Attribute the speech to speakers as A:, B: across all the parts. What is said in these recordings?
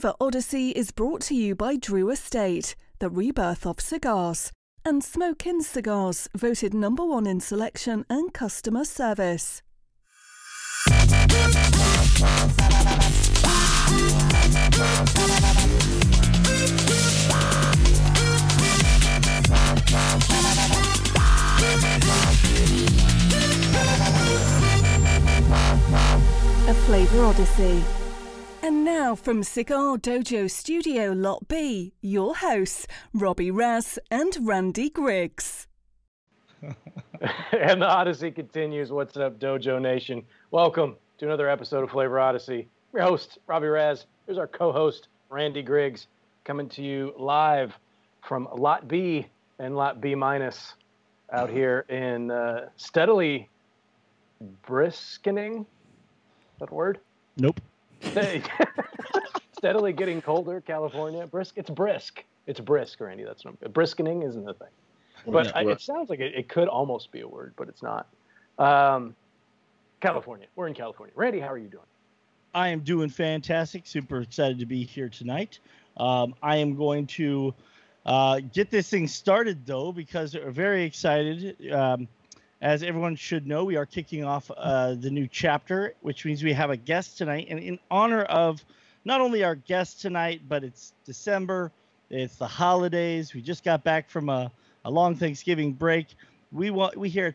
A: Flavor Odyssey is brought to you by Drew Estate, the rebirth of cigars, and Smoke Inn Cigars, voted number one in selection and customer service. A Flavor Odyssey. And now from Cigar Dojo Studio Lot B, your hosts, Robby Raz and Randy Griggs.
B: and the Odyssey continues. What's up, Dojo Nation? Welcome to another episode of Flavor Odyssey. Your host, Robby Raz. Here's our co host, Randy Griggs, coming to you live from Lot B and Lot B minus out here in uh, steadily briskening. That word?
C: Nope.
B: steadily getting colder, California. Brisk. It's brisk. It's brisk, Randy. That's not briskening isn't the thing. But I, it sounds like it, it, could almost be a word, but it's not. Um, California. We're in California. Randy, how are you doing?
C: I am doing fantastic. Super excited to be here tonight. Um, I am going to uh, get this thing started though because we're very excited. Um, as everyone should know, we are kicking off uh, the new chapter, which means we have a guest tonight. And in honor of not only our guest tonight, but it's December, it's the holidays. We just got back from a, a long Thanksgiving break. We want we here at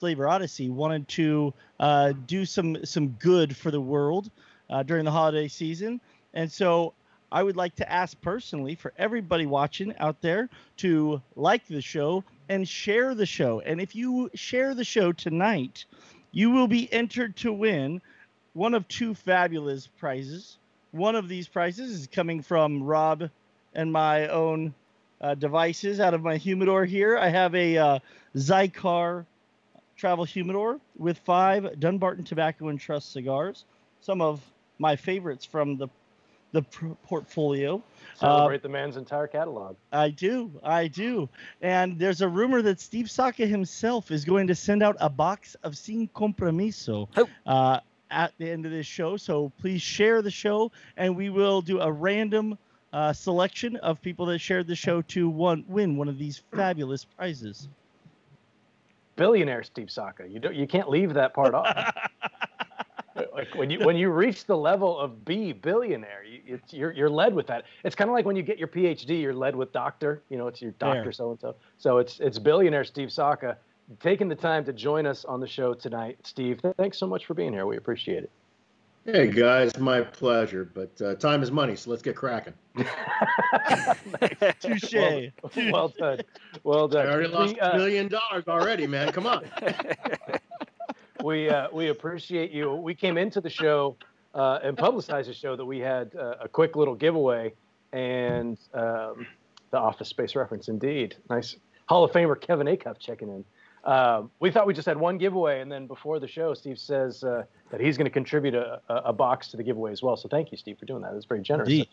C: Flavor Odyssey wanted to uh, do some some good for the world uh, during the holiday season, and so I would like to ask personally for everybody watching out there to like the show and share the show. And if you share the show tonight, you will be entered to win one of two fabulous prizes. One of these prizes is coming from Rob and my own uh, devices out of my humidor here. I have a uh, Xikar travel humidor with five Dunbarton Tobacco and Trust cigars, some of my favorites from the the pr- portfolio.
B: Celebrate uh, the man's entire catalog.
C: I do, I do. And there's a rumor that Steve Saka himself is going to send out a box of Sin Compromiso oh. uh, at the end of this show. So please share the show, and we will do a random uh, selection of people that shared the show to one, win one of these fabulous prizes.
B: Billionaire Steve Saka. You don't. You can't leave that part off. like when you when you reach the level of B billionaire, you, it's, you're you're led with that. It's kind of like when you get your PhD, you're led with doctor. You know, it's your doctor so and so. So it's it's billionaire Steve Saka taking the time to join us on the show tonight. Steve, thanks so much for being here. We appreciate it.
D: Hey guys, my pleasure. But uh, time is money, so let's get cracking.
C: Touche.
B: Well, well, done. Well done.
D: I already lost a uh, million dollars already, man. Come on
B: we uh, we appreciate you. We came into the show uh, and publicized the show that we had uh, a quick little giveaway and um, the Office Space reference. Indeed, nice Hall of Famer Kevin Acuff checking in. Um, we thought we just had one giveaway, and then before the show, Steve says uh, that he's going to contribute a, a, a, box to the giveaway as well. So thank you, Steve, for doing that. It's very generous.
C: Indeed.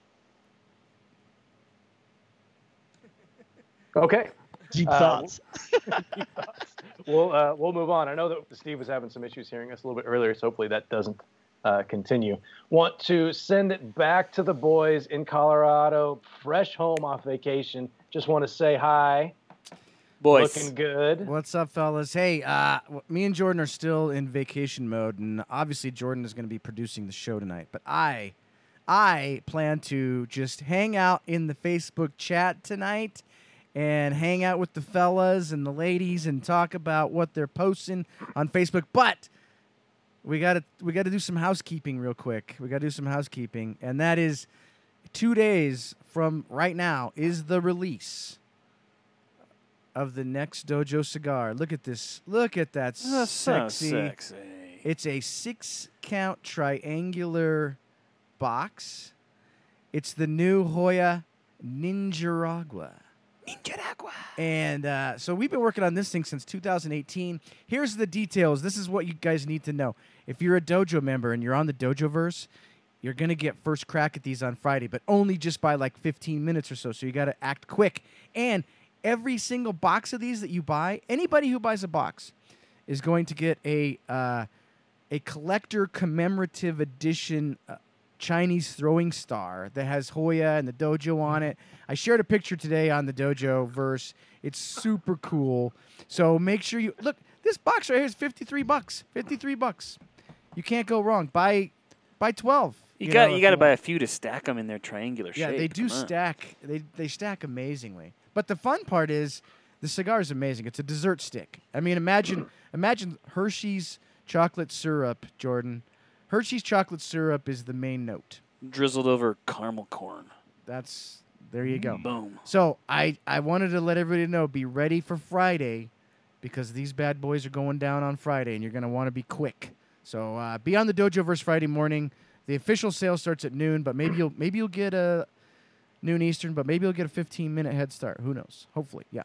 B: Okay.
C: Deep uh, thoughts.
B: deep thoughts we'll uh, we'll move on. I know that Steve was having some issues hearing us a little bit earlier, so hopefully that doesn't uh, continue. Want to send it back to the boys in Colorado, fresh home off vacation. Just want to say hi.
E: Boys,
B: looking good.
F: What's up, fellas? Hey, uh, me and Jordan are still in vacation mode, and obviously Jordan is going to be producing the show tonight. But I, I plan to just hang out in the Facebook chat tonight and hang out with the fellas and the ladies and talk about what they're posting on Facebook. But we got to we got to do some housekeeping real quick. We got to do some housekeeping, and that is two days from right now is the release of the next Dojo cigar. Look at this. Look at that
E: That's
F: sexy.
E: So sexy.
F: It's a six count triangular box. It's the new Hoya Ninjaragua.
E: Nicaragua.
F: And uh, so we've been working on this thing since 2018. Here's the details. This is what you guys need to know. If you're a dojo member and you're on the Dojo verse, you're gonna get first crack at these on Friday, but only just by like 15 minutes or so. So you got to act quick. And every single box of these that you buy, anybody who buys a box is going to get a uh, a collector commemorative edition uh, Chinese throwing star that has Hoya and the dojo on it. I shared a picture today on the dojo verse. It's super cool. So make sure you look. This box right here is 53 bucks. 53 bucks. You can't go wrong. Buy buy 12.
E: You, got
F: know,
E: you got to buy a few to stack them in their triangular
F: Yeah,
E: shape.
F: Yeah, they do
E: Come on.
F: stack. They they stack amazingly. But the fun part is the cigar is amazing. It's a dessert stick. I mean, imagine imagine Hershey's chocolate syrup, Jordan. Hershey's chocolate syrup is the main note.
E: drizzled over caramel corn.
F: That's there you go.
E: Boom.
F: So I I wanted to let everybody know be ready for Friday because these bad boys are going down on Friday and you're gonna want to be quick. So uh, be on the dojo verse Friday morning. The official sale starts at noon, but maybe you'll maybe you'll get a noon Eastern, but maybe you'll get a 15 minute head start. Who knows? Hopefully, yeah.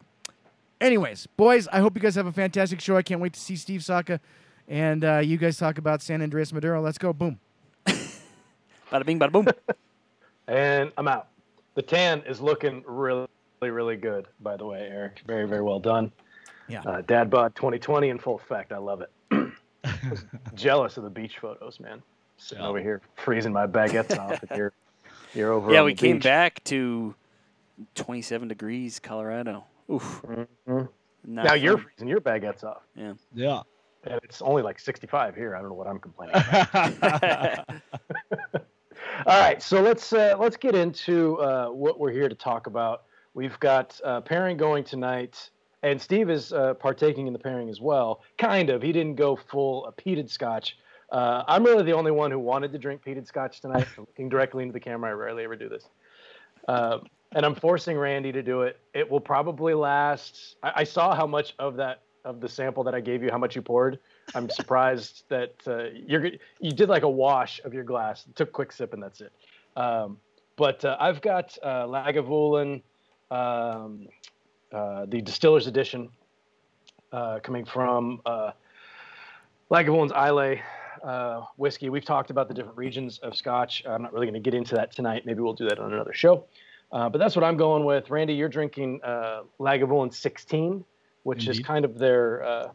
F: Anyways, boys, I hope you guys have a fantastic show. I can't wait to see Steve Saka and uh, you guys talk about San Andreas Maduro. Let's go. Boom.
E: Bada bing, bada boom.
B: And I'm out. The tan is looking really, really good, by the way, Eric. Very, very well done.
F: Yeah.
B: Uh, Dad bod 2020 in full effect. I love it. Jealous of the beach photos, man. Sitting
C: Yeah.
B: over here freezing my baguettes off, and you're you're over.
E: yeah,
B: on
E: we
B: the
E: came
B: beach.
E: back to 27 degrees, Colorado. Oof.
B: Mhm.
E: Not
B: Now you're freezing your baguettes off,
C: Yeah. Yeah.
B: And it's only like 65 here. I don't know what I'm complaining. about. All right, so let's uh, let's get into uh, what we're here to talk about. We've got uh, pairing going tonight, and Steve is uh, partaking in the pairing as well. Kind of. He didn't go full uh, peated scotch. Uh, I'm really the only one who wanted to drink peated scotch tonight. looking directly into the camera, I rarely ever do this. Um, and I'm forcing Randy to do it. It will probably last. I, I saw how much of that of the sample that I gave you, how much you poured. I'm surprised that uh, you're you did like a wash of your glass, took quick sip, and that's it. Um, but uh, I've got uh, Lagavulin, um, uh, the Distillers Edition, uh, coming from uh, Lagavulin's Islay whiskey. We've talked about the different regions of Scotch. I'm not really going to get into that tonight. Maybe we'll do that on another show. But that's what I'm going with. Randy, you're drinking Lagavulin 16, which is kind of their uh,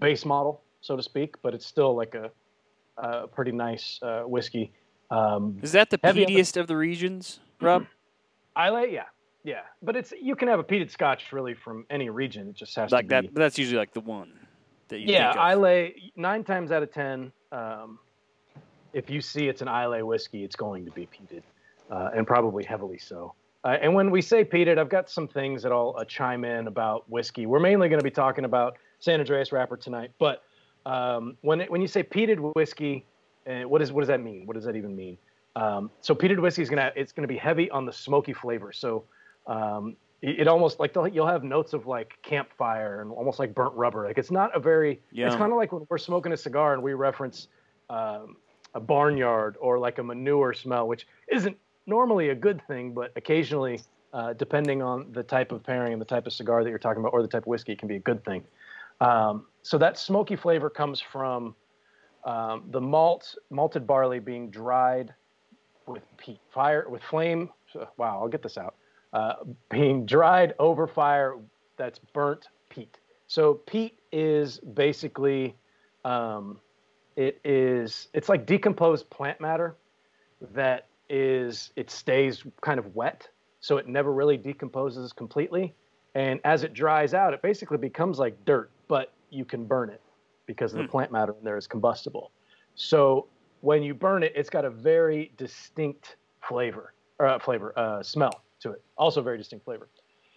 B: base model, so to speak, but it's still like a, a pretty nice uh, whiskey. Um,
E: Is that the
B: Heavy the-
E: peatiest of the regions, Rob?
B: Islay, yeah, yeah, but it's you can have a peated Scotch really from any region. It just has
E: like
B: to
E: that.
B: be.
E: But that's usually like the one that you
B: yeah,
E: think of.
B: Islay. Nine times out of ten, um, if you see it's an Islay whiskey, it's going to be peated, uh, and probably heavily so. Uh, and when we say peated, I've got some things that I'll uh, chime in about whiskey. We're mainly going to be talking about San Andreas wrapper tonight, but um, when it, when you say peated whiskey, uh, what is what does that mean? What does that even mean? Um, so peated whiskey is gonna it's gonna be heavy on the smoky flavor. So um, it, it almost like you'll have notes of like campfire and almost like burnt rubber. Like it's not a very it's kind of like when we're smoking a cigar and we reference um, a barnyard or like a manure smell, which isn't normally a good thing, but occasionally, uh, depending on the type of pairing and the type of cigar that you're talking about or the type of whiskey, it can be a good thing. Um, so that smoky flavor comes from um, the malt, malted barley being dried with peat, fire, with flame. Wow, I'll get this out. Uh, being dried over fire that's burnt peat. So peat is basically, um, it is, it's like decomposed plant matter that is, it stays kind of wet. So it never really decomposes completely. And as it dries out, it basically becomes like dirt, but you can burn it because of the plant matter in there is combustible. So when you burn it, it's got a very distinct flavor, or uh, flavor, uh, smell to it. Also very distinct flavor.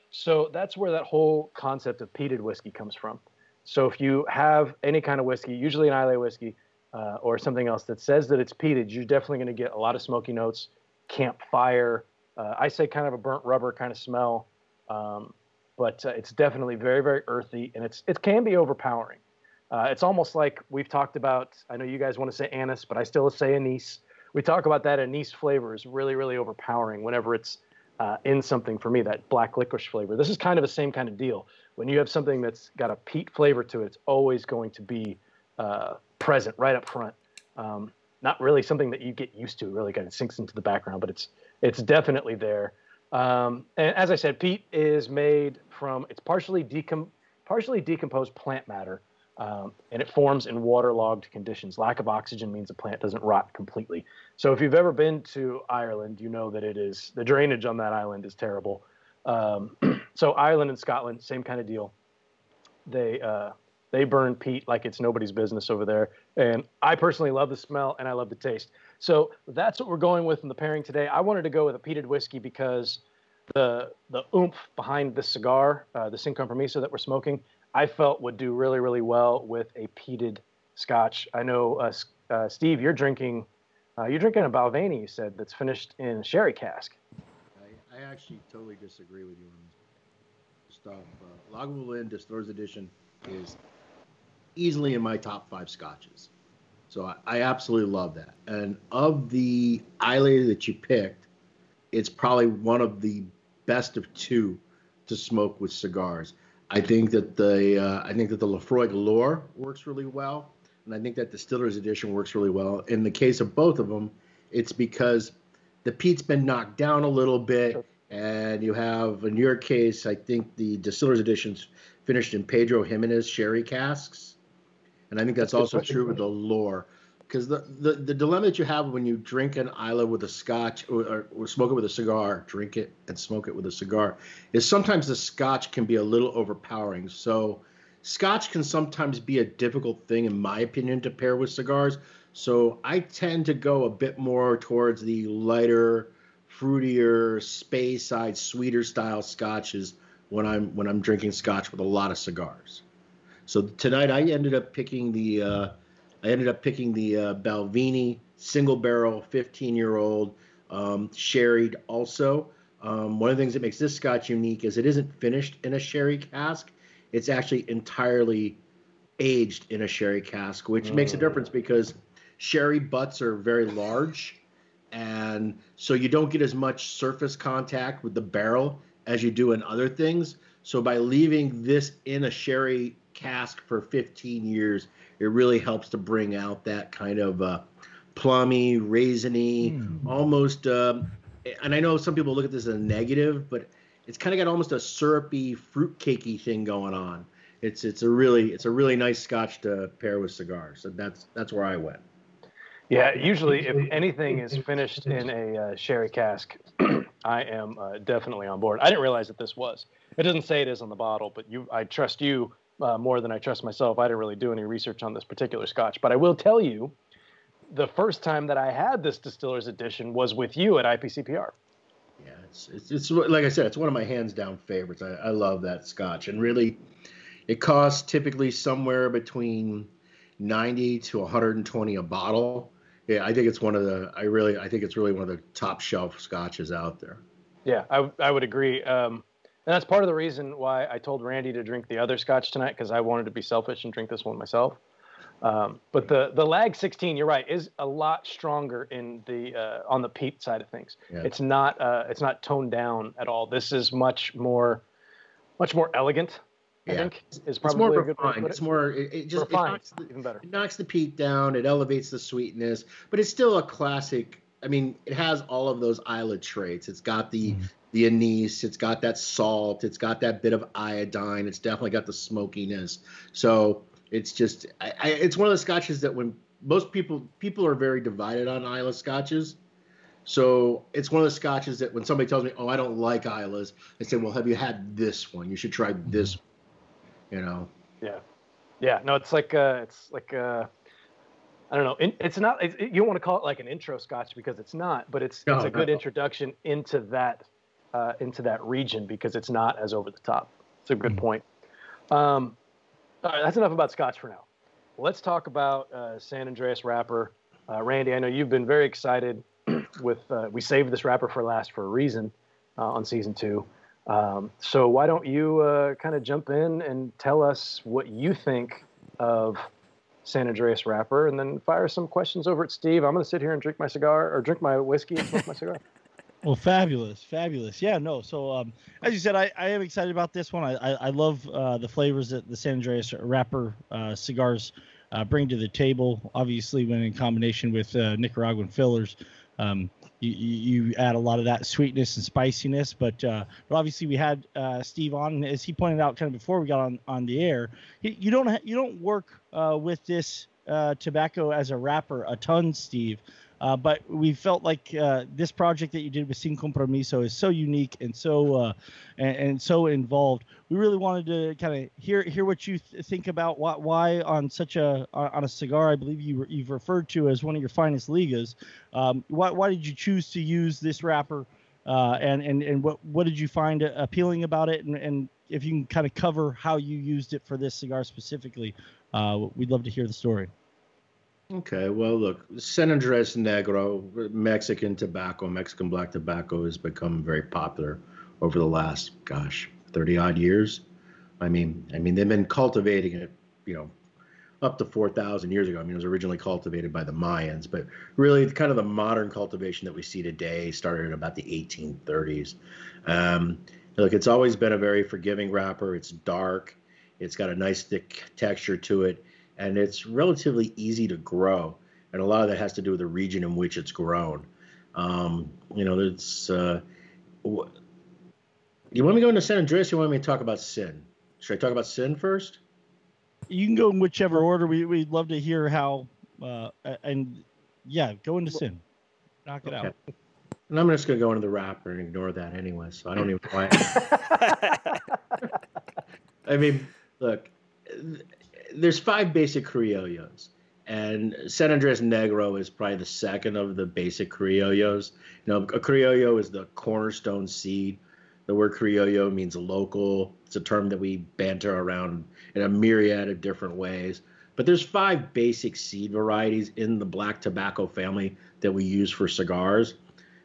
B: So that's where that whole concept of peated whiskey comes from. So if you have any kind of whiskey, usually an Islay whiskey uh, or something else that says that it's peated, you're definitely going to get a lot of smoky notes, campfire. Uh, I say kind of a burnt rubber kind of smell, um, but uh, it's definitely very, very earthy, and it's it can be overpowering. Uh, it's almost like we've talked about. I know you guys want to say anise, but I still say anise. We talk about that anise flavor is really, really overpowering whenever it's uh, in something for me, that black licorice flavor. This is kind of the same kind of deal. When you have something that's got a peat flavor to it, it's always going to be uh, present right up front. Um, not really something that you get used to. Really kind of sinks into the background, but it's it's definitely there. Um, and as I said, peat is made from it's partially decom- partially decomposed plant matter, um, and it forms in waterlogged conditions. Lack of oxygen means the plant doesn't rot completely. So if you've ever been to Ireland, you know that it is the drainage on that island is terrible. Um, so Ireland and Scotland, same kind of deal. They uh, they burn peat like it's nobody's business over there, and I personally love the smell and I love the taste. So that's what we're going with in the pairing today. I wanted to go with a peated whiskey because the the oomph behind the cigar, uh, the Sin Compromiso that we're smoking, I felt would do really really well with a peated Scotch. I know, uh, uh, Steve, you're drinking uh, you're drinking a Balvenie. You said that's finished in sherry cask.
D: I, I actually totally disagree with you on this stuff. Uh, Lagavulin Distillers Edition is easily in my top five scotches. So I, I absolutely love that. And of the Islay that you picked, it's probably one of the best of two to smoke with cigars. I think that the uh, I think that the Laphroaig Lore works really well, and I think that Distillers Edition works really well. In the case of both of them, it's because the peat's been knocked down a little bit, and you have in your case, I think the Distillers Edition's finished in Pedro Ximenez sherry casks, and I think that's, that's also true with the lore. because the, the, the dilemma that you have when you drink an Islay with a scotch or, or, or, smoke it with a cigar, drink it and smoke it with a cigar, is sometimes the scotch can be a little overpowering. So, scotch can sometimes be a difficult thing, in my opinion, to pair with cigars. So, I tend to go a bit more towards the lighter, fruitier, Speyside, sweeter style scotches when I'm when I'm drinking scotch with a lot of cigars. So tonight I ended up picking the uh, I ended up picking the uh, Balvenie single barrel, 15 year old, um, sherried also. Um, one of the things that makes this scotch unique is it isn't finished in a sherry cask. It's actually entirely aged in a sherry cask, which mm. makes a difference because sherry butts are very large. And so you don't get as much surface contact with the barrel as you do in other things. So by leaving this in a sherry cask for 15 years, it really helps to bring out that kind of uh, plummy, raisiny, mm. almost. Um, and I know some people look at this as a negative, but it's kind of got almost a syrupy, fruit cakey thing going on. It's it's a really it's a really nice Scotch to pair with cigars. So that's that's where I went.
B: Yeah, usually if anything is finished in a uh, sherry cask, I am uh, definitely on board. I didn't realize that this was. It doesn't say it is on the bottle, but you, I trust you uh, more than I trust myself. I didn't really do any research on this particular scotch, but I will tell you the first time that I had this distiller's edition was with you at IPCPR.
D: Yeah, it's, it's, it's like I said, it's one of my hands down favorites. I, I love that scotch, and really, it costs typically somewhere between 90 to 120 a bottle. Yeah, I think it's one of the. I really, I think it's really one of the top shelf scotches out there.
B: Yeah, I, I would agree. Um, and that's part of the reason why I told Randy to drink the other scotch tonight because I wanted to be selfish and drink this one myself. Um, but the the lag 16, you're right, is a lot stronger in the uh, on the peat side of things. Yeah. It's not uh, it's not toned down at all. This is much more much more elegant. I yeah. think is probably
D: it's more refined. It's more it, it just refined, it knocks the, even better. It knocks the peat down. It elevates the sweetness, but it's still a classic. I mean, it has all of those Islay traits. It's got the mm the anise. It's got that salt. It's got that bit of iodine. It's definitely got the smokiness. So it's just, I, I, it's one of the scotches that when most people people are very divided on Islay scotches. So it's one of the scotches that when somebody tells me, "Oh, I don't like Islay's," I say, "Well, have you had this one? You should try this." You know.
B: Yeah, yeah. No, it's like uh, it's like uh, I don't know. It's not. It's, you don't want to call it like an intro scotch because it's not, but it's no, it's a good no. introduction into that uh, into that region because it's not as over the top. It's a good mm-hmm. point. Um, all right, that's enough about Scotch for now. Let's talk about uh, San Andreas wrapper. Uh, Randy, I know you've been very excited with. Uh, we saved this wrapper for last for a reason uh, on season two. Um, so why don't you uh, kind of jump in and tell us what you think of San Andreas wrapper, and then fire some questions over at Steve. I'm going to sit here and drink my cigar or drink my whiskey and smoke my cigar.
C: Well, fabulous, fabulous. Yeah, no. So, um, as you said, I, I am excited about this one. I I, I love uh, the flavors that the San Andreas wrapper uh, cigars uh, bring to the table. Obviously, when in combination with uh, Nicaraguan fillers, um, you, you add a lot of that sweetness and spiciness. But, uh, but obviously, we had uh, Steve on, and as he pointed out kind of before we got on, on the air, you don't ha- you don't work uh, with this uh, tobacco as a wrapper a ton, Steve. Uh, but we felt like uh, this project that you did with Sin Compromiso is so unique and so uh, and, and, so involved. We really wanted to kind of hear hear what you th- think about why, why on such a on a cigar I believe you you've referred to as one of your finest ligas. Um, why why did you choose to use this wrapper? Uh, and and and what what did you find appealing about it? And, and if you can kind of cover how you used it for this cigar specifically, uh, we'd love to hear the story.
D: Okay, well, look, San Andres Negro, Mexican tobacco, Mexican black tobacco has become very popular over the last, gosh, 30 odd years. I mean, I mean, they've been cultivating it, you know, up to 4,000 years ago. I mean, it was originally cultivated by the Mayans, but really, kind of the modern cultivation that we see today started in about the 1830s. Um, look, it's always been a very forgiving wrapper. It's dark. It's got a nice thick texture to it and it's relatively easy to grow. And a lot of that has to do with the region in which it's grown. Um, you know, it's. Uh, wh- you want me to go into San Andreas? Or you want me to talk about sin? Should I talk about sin first?
C: You can go in whichever order. We we'd love to hear how. Uh, and yeah, go into sin. Knock it okay. out.
D: And I'm just going to go into the wrapper and ignore that anyway. So I don't even why. I mean, look, there's five basic criollos, and San Andres Negro is probably the second of the basic criollos. You know, a criollo is the cornerstone seed. The word criollo means local. It's a term that we banter around in a myriad of different ways. But there's five basic seed varieties in the black tobacco family that we use for cigars.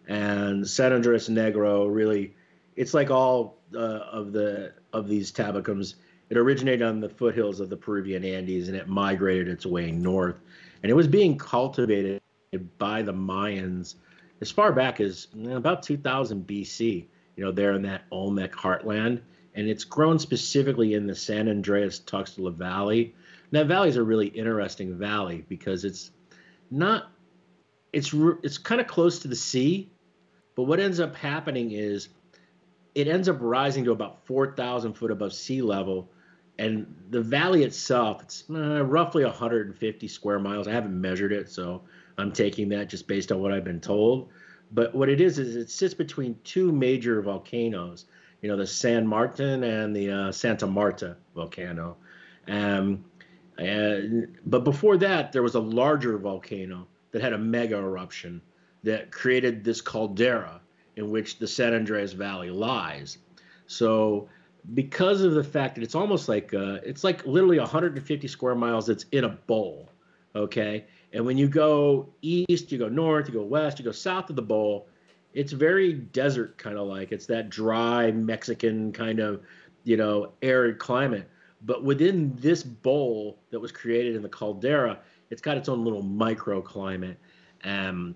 D: And San Andres Negro really, it's like all uh, of the of these tabacums it originated on the foothills of the Peruvian Andes and it migrated its way north. And it was being cultivated by the Mayans as far back as about 2000 BC, you know, there in that Olmec heartland. And it's grown specifically in the San Andreas Tuxtla Valley. And that valley is a really interesting valley because it's not, it's, it's kind of close to the sea. But what ends up happening is it ends up rising to about 4,000 foot above sea level and the valley itself it's uh, roughly 150 square miles. I haven't measured it so i'm taking that just based on what i've been told. But what it is is it sits between two major volcanoes you know the san martin and the uh, santa marta volcano. Um, and, but before that there was a larger volcano that had a mega eruption that created this caldera in which the san andreas valley lies. So because of the fact that it's almost like uh, it's like literally 150 square miles that's in a bowl okay? And when you go east you go north you go west you go south of the bowl it's very desert kind of like. It's that dry mexican kind of you know arid climate. But within this bowl that was created in the caldera it's got its own little microclimate um,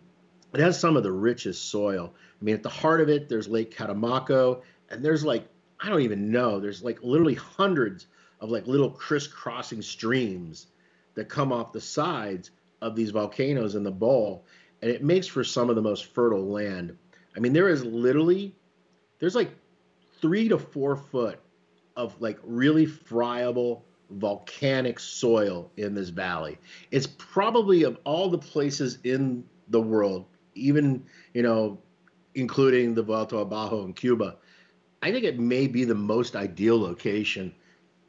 D: it has some of the richest soil. I mean at the heart of it there's lake catemaco and there's like I don't even know. There's like literally hundreds of like little crisscrossing streams that come off the sides of these volcanoes in the bowl, and it makes for some of the most fertile land. I mean, there is literally there's like three to four foot of like really friable volcanic soil in this valley. It's probably of all the places in the world, even you know, including the Vuelta Abajo in Cuba, I think it may be the most ideal location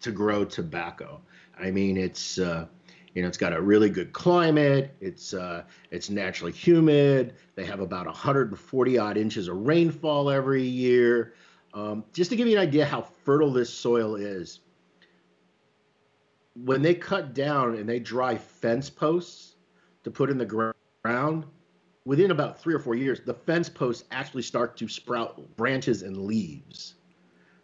D: to grow tobacco. I mean, it's uh, you know, it's got a really good climate. It's uh, it's naturally humid. They have about 140 odd inches of rainfall every year. Um, just to give you an idea how fertile this soil is, when they cut down and they dry fence posts to put in the ground, within about three or four years, the fence posts actually start to sprout branches and leaves.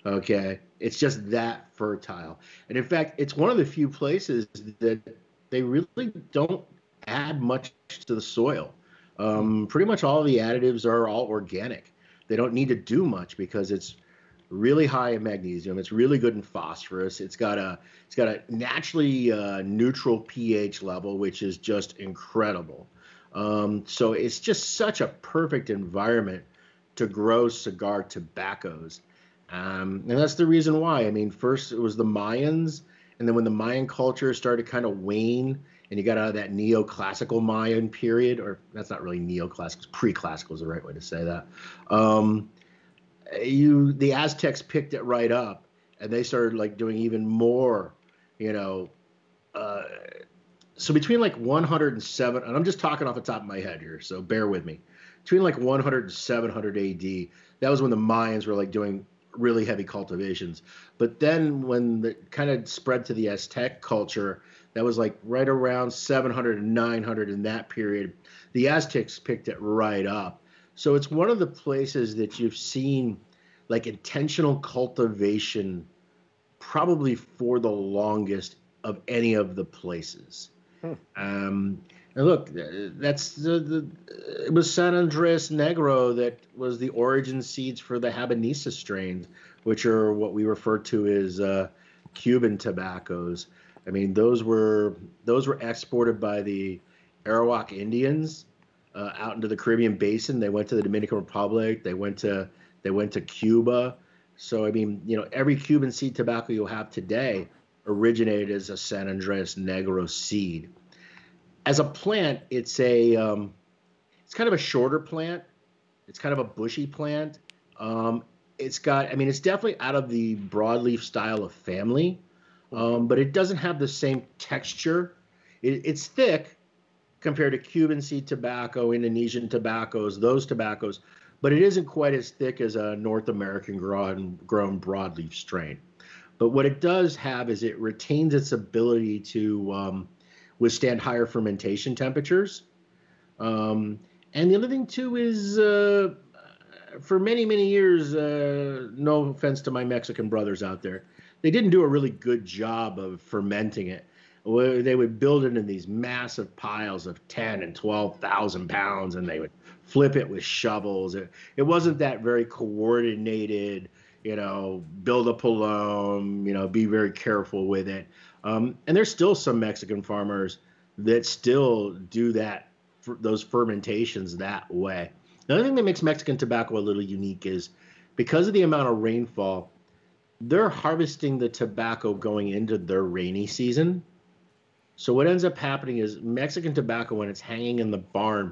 D: Okay, it's just that fertile, and in fact, it's one of the few places that they really don't add much to the soil. Um, pretty much all the additives are all organic. They don't need to do much because it's really high in magnesium. It's really good in phosphorus. It's got a it's got a naturally uh, neutral pH level, which is just incredible. Um, so it's just such a perfect environment to grow cigar tobaccos. Um, and that's the reason why. I mean, first it was the Mayans, and then when the Mayan culture started kind of wane, and you got out of that neoclassical Mayan period, or that's not really neoclassical, pre-classical is the right way to say that. Um, you, the Aztecs picked it right up, and they started like doing even more, you know. Uh, so between like 107, and I'm just talking off the top of my head here, so bear with me. Between like 100 and 700 AD, that was when the Mayans were like doing really heavy cultivations. But then when the kind of spread to the Aztec culture, that was like right around 700 and 900 in that period. The Aztecs picked it right up. So it's one of the places that you've seen like intentional cultivation probably for the longest of any of the places. Hmm. Um, and look, that's the, the it was San Andres Negro that was the origin seeds for the Habanesa strains, which are what we refer to as uh, Cuban tobaccos. I mean, those were those were exported by the Arawak Indians uh, out into the Caribbean basin. They went to the Dominican Republic. They went to they went to Cuba. So I mean, you know, every Cuban seed tobacco you'll have today originated as a San Andreas Negro seed as a plant, it's a um, it's kind of a shorter plant. It's kind of a bushy plant. Um, it's got, I mean, it's definitely out of the broadleaf style of family, um, but it doesn't have the same texture. It, it's thick compared to Cuban seed tobacco, Indonesian tobaccos, those tobaccos, but it isn't quite as thick as a North American grown, grown broadleaf strain. But what it does have is it retains its ability to um, withstand higher fermentation temperatures. Um, and the other thing too is, uh, for many many years, uh, no offense to my Mexican brothers out there, they didn't do a really good job of fermenting it. They would build it in these massive piles of ten and twelve thousand pounds, and they would flip it with shovels. It, it wasn't that very coordinated you know, build a pilon, you know, be very careful with it. Um, and there's still some Mexican farmers that still do that, those fermentations that way. The other thing that makes Mexican tobacco a little unique is because of the amount of rainfall, they're harvesting the tobacco going into their rainy season. So what ends up happening is Mexican tobacco, when it's hanging in the barn,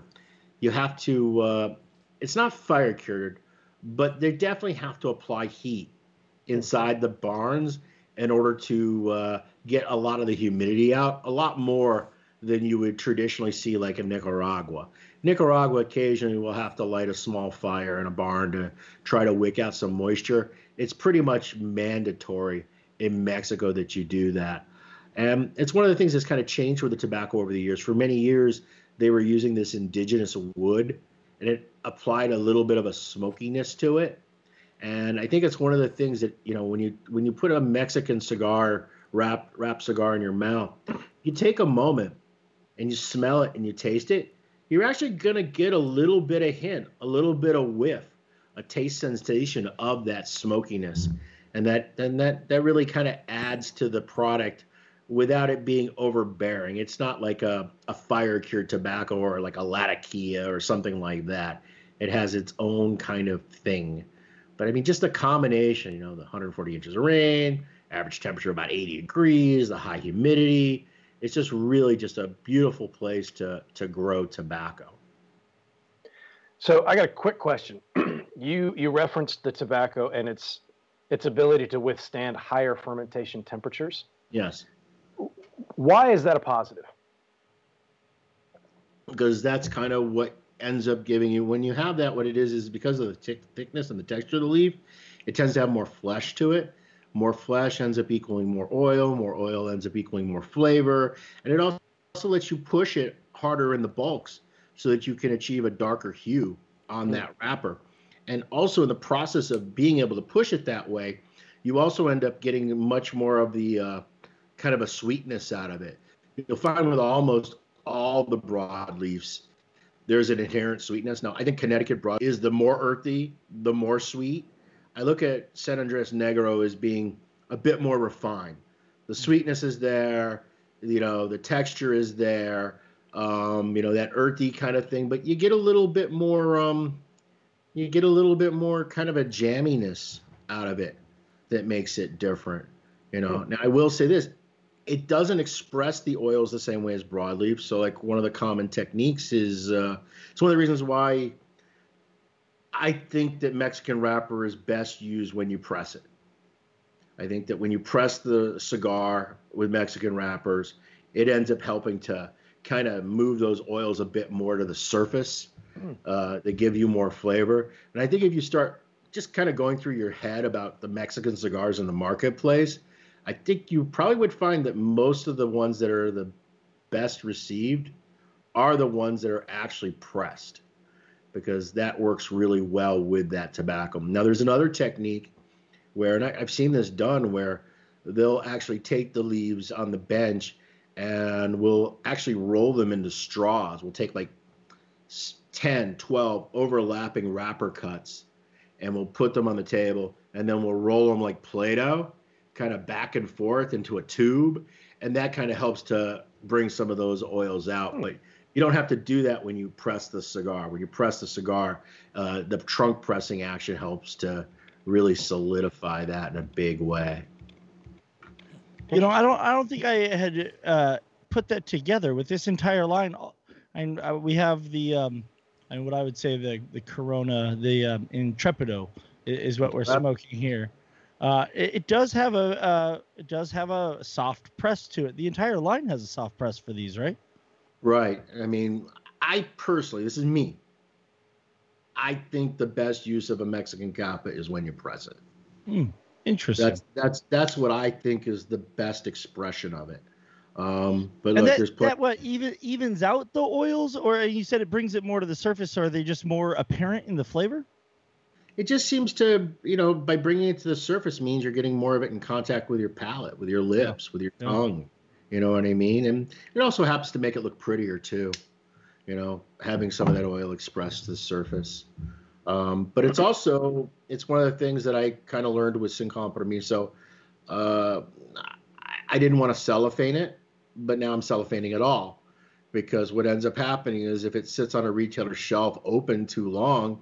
D: you have to, uh, it's not fire cured, but they definitely have to apply heat inside the barns in order to uh, get a lot of the humidity out, a lot more than you would traditionally see like in Nicaragua. Nicaragua occasionally will have to light a small fire in a barn to try to wick out some moisture. It's pretty much mandatory in Mexico that you do that. And it's one of the things that's kind of changed with the tobacco over the years. For many years, they were using this indigenous wood, and it applied a little bit of a smokiness to it. And I think it's one of the things that you know when you when you put a Mexican cigar wrap wrap cigar in your mouth, you take a moment and you smell it and you taste it. You're actually gonna get a little bit of hint, a little bit of whiff, a taste sensation of that smokiness, and that and that that really kind of adds to the product without it being overbearing. It's not like a, a fire cured tobacco or like a Latakia or something like that. It has its own kind of thing. But I mean, just a combination, you know, the 140 inches of rain, average temperature about 80 degrees, the high humidity. It's just really just a beautiful place to to grow tobacco.
B: So I got a quick question. you you referenced the tobacco and its its ability to withstand higher fermentation temperatures.
D: Yes.
B: Why is that a positive?
D: Because that's kind of what ends up giving you when you have that. What it is is because of the t- thickness and the texture of the leaf, it tends to have more flesh to it. More flesh ends up equaling more oil. More oil ends up equaling more flavor, and it also lets you push it harder in the bulks so that you can achieve a darker hue on that wrapper. And also in the process of being able to push it that way, you also end up getting much more of the uh, kind of a sweetness out of it. You'll find with almost all the broadleafs, there's an inherent sweetness. Now, I think Connecticut broad is the more earthy, the more sweet. I look at San Andres Negro as being a bit more refined. The sweetness is there, you know, the texture is there, um, you know, that earthy kind of thing, but you get a little bit more, um, you get a little bit more kind of a jamminess out of it that makes it different. You know, now I will say this it doesn't express the oils the same way as broadleaf. So, like one of the common techniques is uh, it's one of the reasons why I think that Mexican wrapper is best used when you press it. I think that when you press the cigar with Mexican wrappers, it ends up helping to kind of move those oils a bit more to the surface. Uh, they give you more flavor. And I think if you start just kind of going through your head about the Mexican cigars in the marketplace, I think you probably would find that most of the ones that are the best received are the ones that are actually pressed because that works really well with that tobacco. Now, there's another technique where, and I, I've seen this done, where they'll actually take the leaves on the bench and we'll actually roll them into straws. We'll take like 10, 12 overlapping wrapper cuts and we'll put them on the table and then we'll roll them like Play Doh, kind of back and forth into a tube. And that kind of helps to bring some of those oils out. But you don't have to do that when you press the cigar. When you press the cigar, uh, the trunk pressing action helps to really solidify that in a big way.
C: You know, I don't I don't think I had uh, put that together with this entire line. And uh, we have the um, and what I would say the the Corona, the um, Intrepido is what we're smoking here. Uh, it, it does have a uh, it does have a soft press to it. The entire line has a soft press for these, right?
D: Right. I mean, I personally, this is me. I think the best use of a Mexican capa is when you press it.
C: Interesting.
D: That's that's that's what I think is the best expression of it. Um, but
C: and
D: look,
C: that,
D: pl-
C: that what even evens out the oils, or you said it brings it more to the surface. Or are they just more apparent in the flavor?
D: It just seems to you know by bringing it to the surface means you're getting more of it in contact with your palate, with your lips, with your
C: Yeah.
D: tongue. You know what I mean? And it also happens to make it look prettier too. You know, having some of that oil expressed to the surface. Um, but it's also it's one of the things that I kind of learned with Sin Compromiso. Uh, I, I didn't want to cellophane it, but now I'm cellophaning it all because what ends up happening is if it sits on a retailer shelf open too long,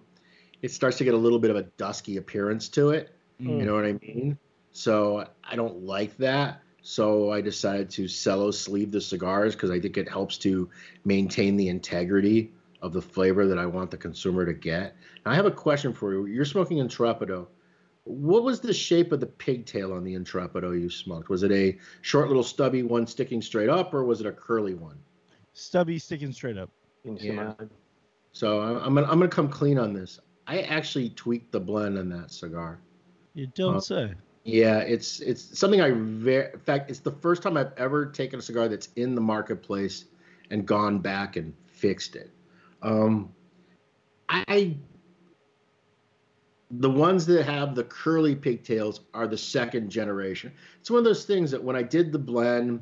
D: it starts to get a little bit of a dusky appearance to it. You mm. know what I mean? So I don't like that. So I decided to cello sleeve the cigars because I think it helps to maintain the integrity of the flavor that I want the consumer to get. Now, I have a question for you. You're smoking Intrepido. What was the shape of the pigtail on the Intrepido you smoked? Was it a short little stubby one sticking straight up, or was it a curly one?
C: Stubby sticking straight up.
B: Can you see
D: Yeah. So I'm I'm gonna, I'm gonna come clean on this. I actually tweaked the blend on that cigar.
C: You don't
D: Uh,
C: say.
D: Yeah, it's it's something I very in fact it's the first time I've ever taken a cigar that's in the marketplace and gone back and fixed it. Um, I the ones that have the curly pigtails are the second generation. It's one of those things that when I did the blend,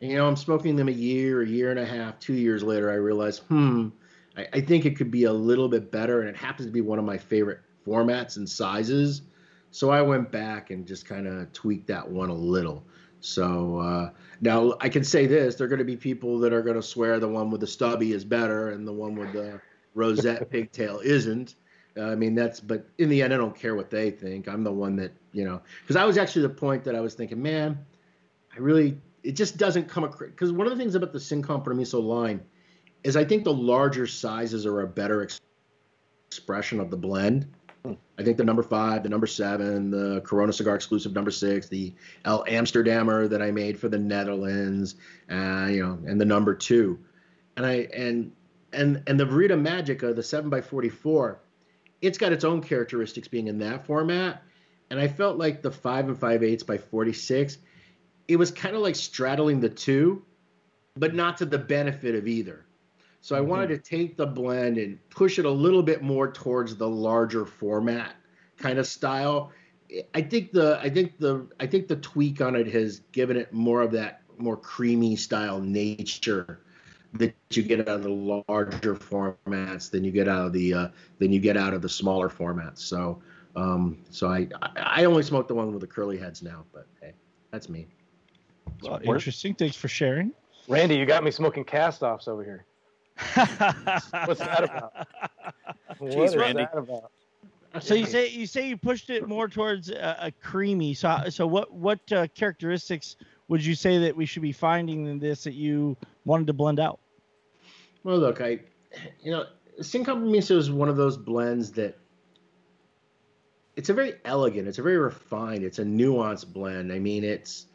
D: you know, I'm smoking them a year, a year and a half, two years later, I realized, hmm, I, I think it could be a little bit better, and it happens to be one of my favorite formats and sizes. So I went back and just kind of tweaked that one a little. So uh, now I can say this: there are going to be people that are going to swear the one with the stubby is better and the one with the rosette pigtail isn't. Uh, I mean, that's, but in the end, I don't care what they think. I'm the one that, you know, because I was actually the point that I was thinking, man, I really, it just doesn't come across. Because one of the things about the Sin Compromiso line is I think the larger sizes are a better ex- expression of the blend. I think the number five, the number seven, the Corona Cigar exclusive number six, the El Amsterdammer that I made for the Netherlands, uh, you know, and the number two, and I and and and the Verita Magica, the seven by forty four, it's got its own characteristics being in that format, and I felt like the five and five eighths by forty six, it was kind of like straddling the two, but not to the benefit of either. So I wanted to take the blend and push it a little bit more towards the larger format kind of style. I think the I think the I think the tweak on it has given it more of that more creamy style nature that you get out of the larger formats than you get out of the uh, than you get out of the smaller formats. So Um, so I, I only smoke the one with the curly heads now, but hey, that's me.
C: Well, interesting. Thanks for sharing.
B: Randy, you got me smoking cast offs over here. What's that about? What
E: Jeez,
B: is
E: Randy.
B: that about?
C: So you say you say you pushed it more towards a, a creamy. So so what what uh, characteristics would you say that we should be finding in this that you wanted to blend out?
D: Well, look, I, you know, Sin Compromiso is one of those blends that it's a very elegant, it's a very refined, it's a nuanced blend. I mean, it's,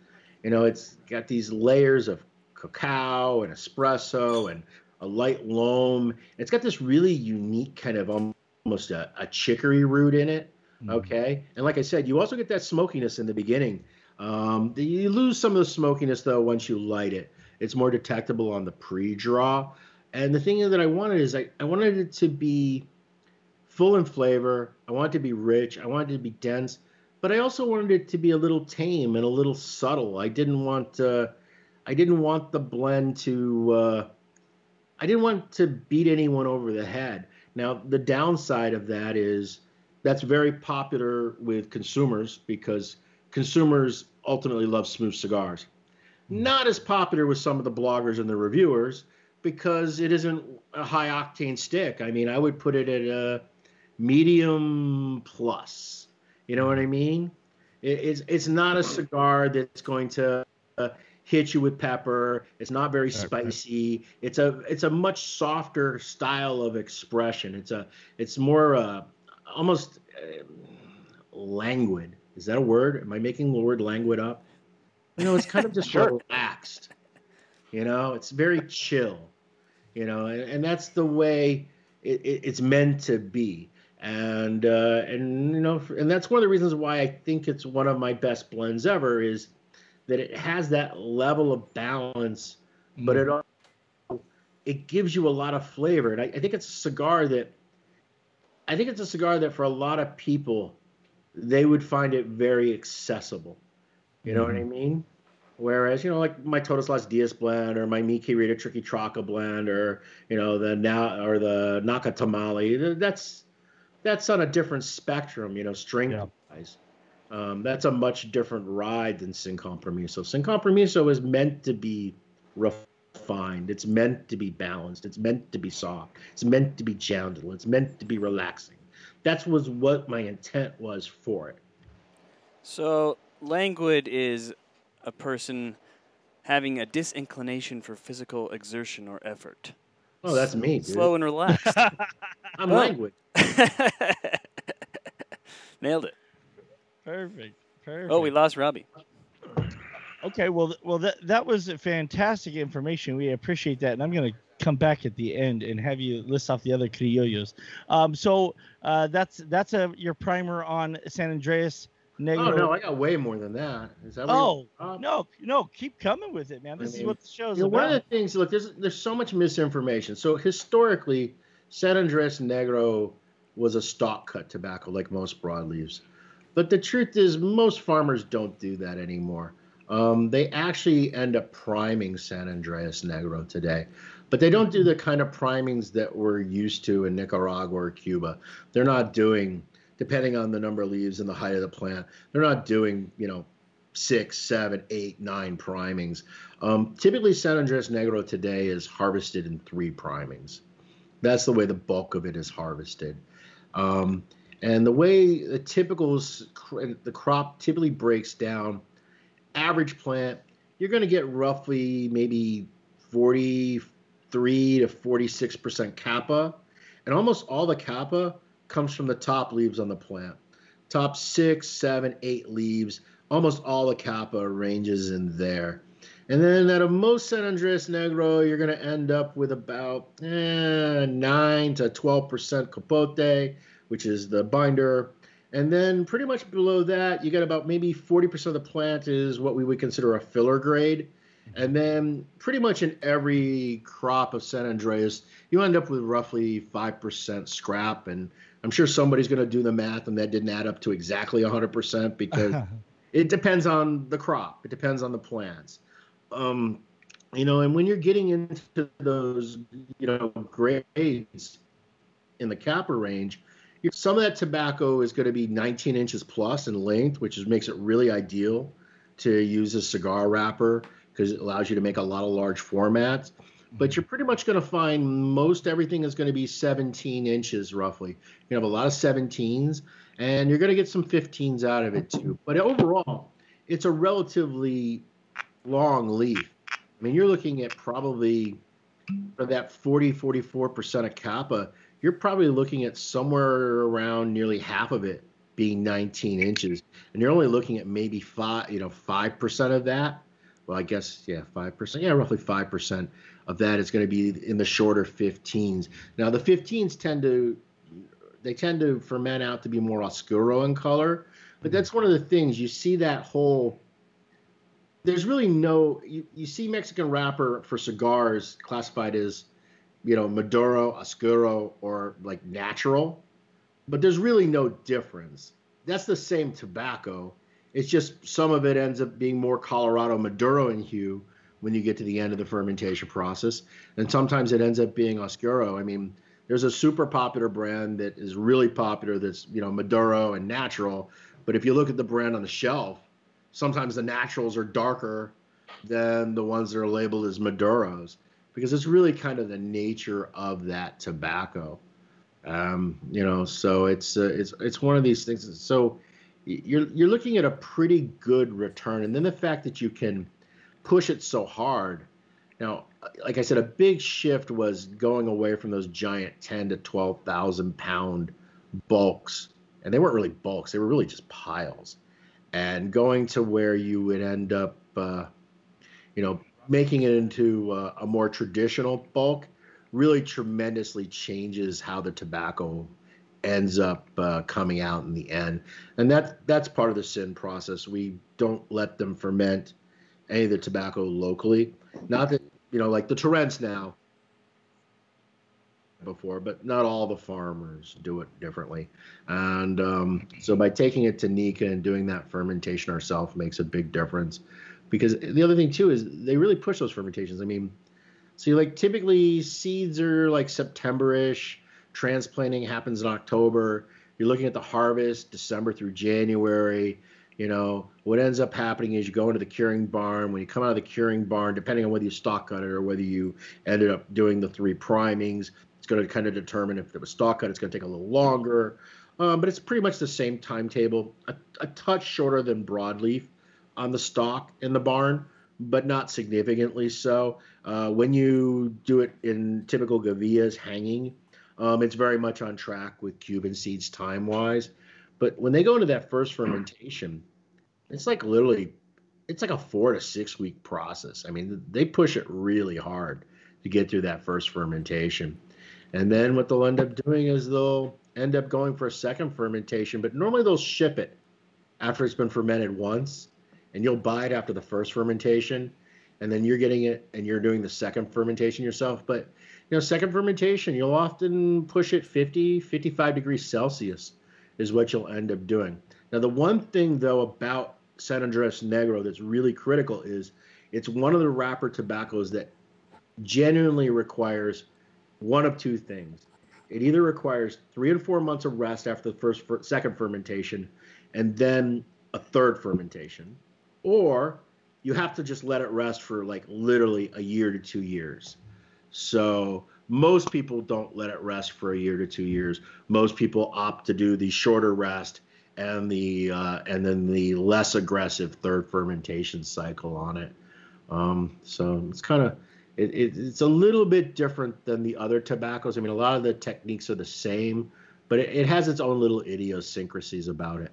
D: you know, it's got these layers of cacao and espresso and a light loam. It's got this really unique kind of almost a, a chicory root in it. Okay. And like I said, you also get that smokiness in the beginning. Um, you lose some of the smokiness though once you light it. It's more detectable on the pre-draw. And the thing that I wanted is I, I wanted it to be full in flavor. I wanted it to be rich. I wanted it to be dense, but I also wanted it to be a little tame and a little subtle. I didn't want uh, I didn't want the blend to uh, I didn't want to beat anyone over the head. Now the downside of that is that's very popular with consumers because consumers ultimately love smooth cigars. Not as popular with some of the bloggers and the reviewers because it isn't a high octane stick. I mean, I would put it at a medium plus. You know what I mean? It's it's not a cigar that's going to uh, hit you with pepper. It's not very spicy. It's a it's a much softer style of expression. It's a it's more uh, almost uh, languid. Is that a word? Am I making the word languid up? You know, it's kind of just
B: Sure.
D: relaxed. You know, it's very chill. You know, and, and that's the way it, it, it's meant to be. And uh, and you know, and that's one of the reasons why I think it's one of my best blends ever is that it has that level of balance, but it mm. also it gives you a lot of flavor. And I, I think it's a cigar that I think it's a cigar that for a lot of people they would find it very accessible. You know what I mm. mean? Whereas, you know, like my Todos Las Dias blend or my Mi Querida Triqui Traca blend or, you know, the now or the Nacatamale, that's that's on a different spectrum, you know, strength
C: Yeah.
D: wise. Um, that's a much different ride than Sin Compromiso. Sin Compromiso is meant to be refined. It's meant to be balanced. It's meant to be soft. It's meant to be gentle. It's meant to be relaxing. That was what my intent was for it.
E: So, languid is a person having a disinclination for physical exertion or effort.
D: Oh, that's me, dude.
E: Slow and relaxed.
D: I'm languid.
E: Nailed it.
C: Perfect. Perfect.
E: Oh, we lost Robby.
C: Okay, well, well, that that was fantastic information. We appreciate that, and I'm going to come back at the end and have you list off the other criollos. Um, so uh, that's that's a your primer on San Andres Negro.
D: Oh no, I got way more than that. Is that what
C: Oh, no, no, keep coming with it, man. This is
D: mean,
C: what the show's
D: You know, one of the things, look, there's there's so much misinformation. So historically, San Andres Negro was a stock cut tobacco, like most broadleaves. But the truth is, most farmers don't do that anymore. Um, they actually end up priming San Andres Negro today, but they don't do the kind of primings that we're used to in Nicaragua or Cuba. They're not doing, depending on the number of leaves and the height of the plant, they're not doing, you know, six, seven, eight, nine primings. Um, typically, San Andres Negro today is harvested in three primings. That's the way the bulk of it is harvested. Um, and the way the typical the crop typically breaks down, average plant, you're going to get roughly maybe 43 to 46 percent capa, and almost all the capa comes from the top leaves on the plant. Top six, seven, eight leaves, almost all the capa ranges in there. And then out of most San Andres Negro, you're going to end up with about eh, 9 to 12% capote, which is the binder. And then pretty much below that, you got about maybe 40% of the plant is what we would consider a filler grade. And then pretty much in every crop of San Andres, you end up with roughly 5% scrap. And I'm sure somebody's going to do the math, and that didn't add up to exactly 100% because it depends on the crop, it depends on the plants. Um, you know, and when you're getting into those, you know, grades in the capa range, some of that tobacco is going to be 19 inches plus in length, which is, makes it really ideal to use a cigar wrapper because it allows you to make a lot of large formats. But mm-hmm. you're pretty much going to find most everything is going to be 17 inches roughly. You have a lot of 17s, and you're going to get some 15s out of it too. But overall, it's a relatively long leaf. I mean, you're looking at probably for that 40, 44% of capa, you're probably looking at somewhere around nearly half of it being 19 inches, and you're only looking at maybe five, you know, five percent of that. Well, I guess yeah, five percent. Yeah, roughly five percent of that is going to be in the shorter 15s. Now the 15s tend to they tend to ferment out to be more oscuro in color, but mm-hmm. that's one of the things you see that whole. There's really no you, you see Mexican wrapper for cigars classified as you know, Maduro, Oscuro, or like natural, but there's really no difference. That's the same tobacco. It's just some of it ends up being more Colorado Maduro in hue when you get to the end of the fermentation process, and sometimes it ends up being Oscuro. I mean, there's a super popular brand that is really popular that's you know Maduro and natural, but if you look at the brand on the shelf, sometimes the naturals are darker than the ones that are labeled as Maduros because it's really kind of the nature of that tobacco. Um, you know, so it's uh, it's it's one of these things. So you're you're looking at a pretty good return, and then the fact that you can push it so hard. Now, like I said, a big shift was going away from those giant ten to twelve thousand pound bulks, and they weren't really bulks; they were really just piles, and going to where you would end up, uh, you know, making it into uh, a more traditional bulk really tremendously changes how the tobacco ends up uh, coming out in the end. And that that's part of the sin process. We don't let them ferment any of the tobacco locally. Not that you know, like the Turrents now before, but not all the farmers do it differently. And um, so by taking it to Nika and doing that fermentation ourselves makes a big difference because the other thing too is they really push those fermentations. I mean, so you like typically seeds are like September-ish, transplanting happens in October. You're looking at the harvest December through January. You know, what ends up happening is you go into the curing barn. When you come out of the curing barn, depending on whether you stock cut it or whether you ended up doing the three primings, it's going to kind of determine if it was stock cut, it's going to take a little longer. Um, but it's pretty much the same timetable, a, a touch shorter than broadleaf on the stock in the barn, but not significantly so. Uh, when you do it in typical Gavillas hanging, um, it's very much on track with Cuban seeds time wise. But when they go into that first fermentation, it's like literally, it's like a four to six week process. I mean, they push it really hard to get through that first fermentation. And then what they'll end up doing is they'll end up going for a second fermentation, but normally they'll ship it after it's been fermented once and you'll buy it after the first fermentation and then you're getting it and you're doing the second fermentation yourself. But you know second fermentation you'll often push it 50 55 degrees celsius is what you'll end up doing. Now the one thing though about san andres negro that's really critical is it's one of the wrapper tobaccos that genuinely requires one of two things. It either requires three and four months of rest after the first second fermentation and then a third fermentation or you have to just let it rest for like literally a year to two years. So most people don't let it rest for a year to two years. Most people opt to do the shorter rest and the uh, and then the less aggressive third fermentation cycle on it. Um, so it's kind of it, it, it's a little bit different than the other tobaccos. I mean, a lot of the techniques are the same, but it, it has its own little idiosyncrasies about it.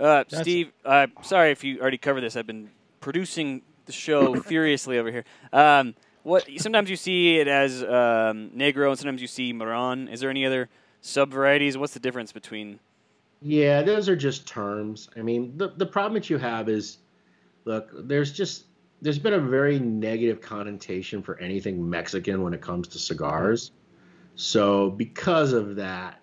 E: Uh, Steve, uh, sorry if you already covered this. I've been producing the show furiously over here. Um, what sometimes you see it as um, negro, and sometimes you see marron. Is there any other sub varieties? What's the difference between?
D: Yeah, those are just terms. I mean, the the problem that you have is, look, there's just there's been a very negative connotation for anything Mexican when it comes to cigars. So because of that,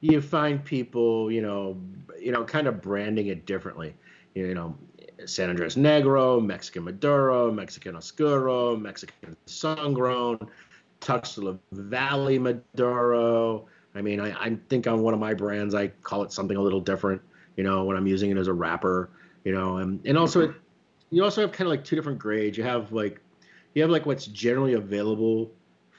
D: you find people, you know, you know, kind of branding it differently. You know, San Andres Negro, Mexican Maduro, Mexican Oscuro, Mexican Sungrown, Tuxtla Valley Maduro, I mean, I, I think on one of my brands, I call it something a little different, you know, when I'm using it as a wrapper, you know, and, and also it, you also have kind of like two different grades. You have like, you have like what's generally available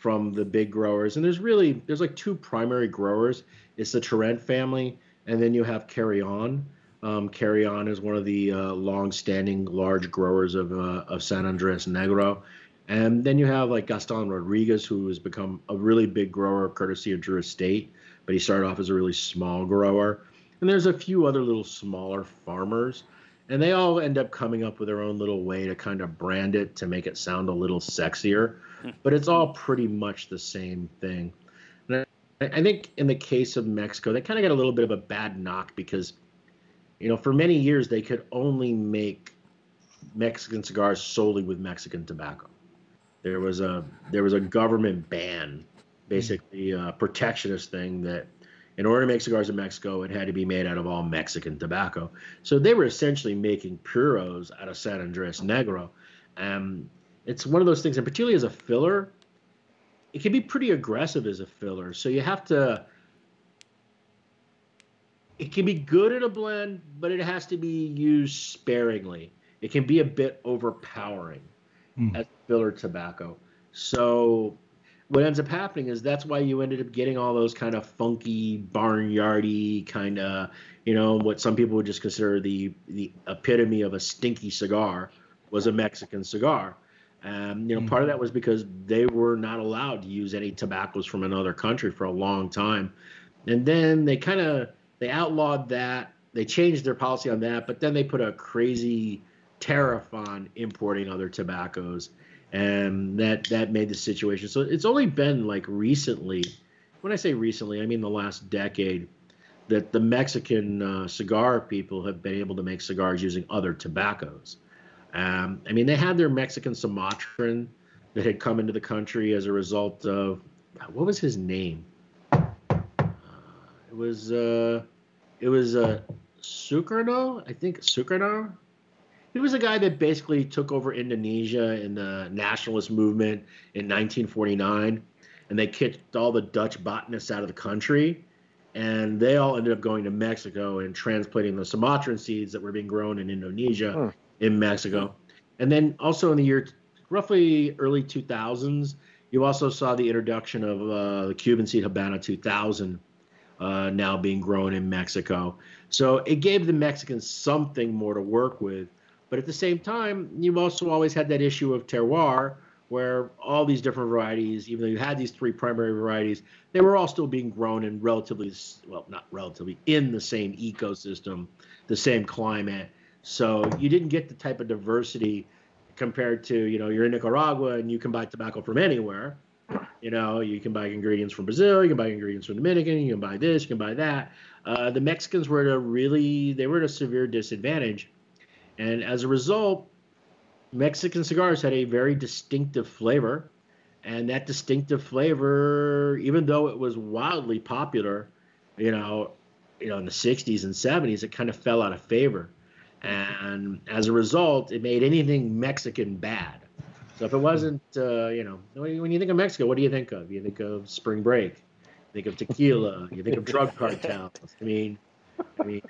D: from the big growers. And there's really, there's like two primary growers. It's the Turrent family, and then you have Carry On. Um, Carry On is one of the uh, long-standing large growers of, uh, of San Andres Negro. And then you have like Gaston Rodriguez, who has become a really big grower courtesy of Drew Estate, but he started off as a really small grower. And there's a few other little smaller farmers, and they all end up coming up with their own little way to kind of brand it to make it sound a little sexier. Hmm. but it's all pretty much the same thing. And I, I think in the case of Mexico, they kind of got a little bit of a bad knock because, you know, for many years they could only make Mexican cigars solely with Mexican tobacco there was a there was a government ban, hmm. basically a protectionist thing that in order to make cigars in Mexico, it had to be made out of all Mexican tobacco. So they were essentially making puros out of San Andres Negro. Um, it's one of those things, and particularly as a filler, it can be pretty aggressive as a filler. So you have to. It can be good in a blend, but it has to be used sparingly. It can be a bit overpowering mm. as filler tobacco. So what ends up happening is that's why you ended up getting all those kind of funky barnyardy kind of you know what some people would just consider the the epitome of a stinky cigar was a Mexican cigar. Um, you know, mm-hmm. part of that was because they were not allowed to use any tobaccos from another country for a long time, and then they kind of they outlawed that. They changed their policy on that, but then they put a crazy tariff on importing other tobaccos, and that that made the situation. So it's only been like recently. When I say recently, I mean the last decade that the Mexican uh, cigar people have been able to make cigars using other tobaccos. Um, I mean, they had their Mexican Sumatran that had come into the country as a result of what was his name? Uh, it was uh, it was uh, Sukarno, I think Sukarno he was a guy that basically took over Indonesia in the nationalist movement in 1949, and they kicked all the Dutch botanists out of the country, and they all ended up going to Mexico and transplanting the Sumatran seeds that were being grown in Indonesia huh. in Mexico. And then also in the year roughly early 2000s, you also saw the introduction of uh, the Cuban seed Habana 2000 uh, now being grown in Mexico. So it gave the Mexicans something more to work with. But at the same time, you've also always had that issue of terroir, where all these different varieties, even though you had these three primary varieties, they were all still being grown in relatively, well, not relatively, in the same ecosystem, the same climate. So you didn't get the type of diversity compared to, you know, you're in Nicaragua and you can buy tobacco from anywhere. You know, you can buy ingredients from Brazil, you can buy ingredients from Dominican, you can buy this, you can buy that. Uh, the Mexicans were at a really, they were at a severe disadvantage and as a result, Mexican cigars had a very distinctive flavor. And that distinctive flavor, even though it was wildly popular, you know, you know, in the 60s and 70s, it kind of fell out of favor. And as a result, it made anything Mexican bad. So if it wasn't, uh, you know, when you think of Mexico, what do you think of? You think of spring break, you think of tequila, you think of drug cartels. I mean, I mean,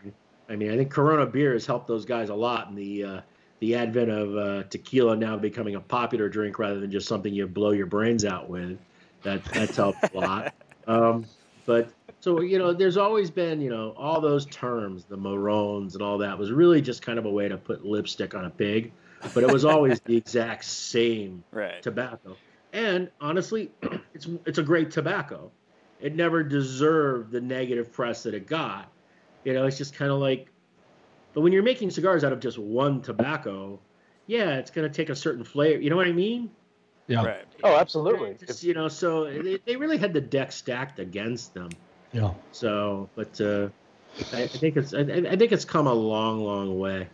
D: I mean, I think Corona beer has helped those guys a lot in the uh, the advent of uh, tequila now becoming a popular drink rather than just something you blow your brains out with. That that's helped a lot. Um, but so you know, there's always been you know all those terms, the Marrones and all that was really just kind of a way to put lipstick on a pig, but it was always the exact same
E: right.
D: tobacco. And honestly, it's it's a great tobacco. It never deserved the negative press that it got you know, it's just kind of like, but when you're making cigars out of just one tobacco, yeah, it's going to take a certain flavor. You know what I mean?
B: Yeah. Right. Oh, absolutely.
D: Just, you know, so they, they really had the deck stacked against them.
C: Yeah.
D: So, but uh, I, I think it's I, I, think it's come a long, long way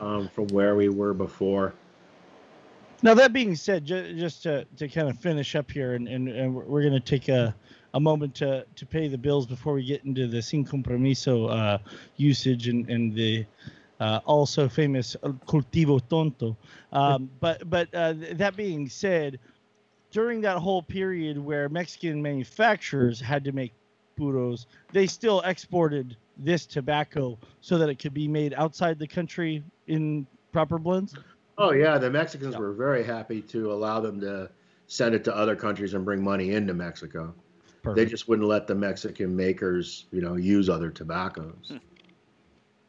D: um, from where we were before.
C: Now that being said, just, just to, to kind of finish up here, and, and, and we're going to take a a moment to to pay the bills before we get into the sin compromiso uh, usage and and the uh, also famous cultivo tonto. Um, but but uh, that being said, during that whole period where Mexican manufacturers had to make puros, they still exported this tobacco so that it could be made outside the country in proper blends.
D: Oh yeah, the Mexicans were very happy to allow them to send it to other countries and bring money into Mexico.
C: Perfect.
D: They just wouldn't let the Mexican makers, you know, use other tobaccos.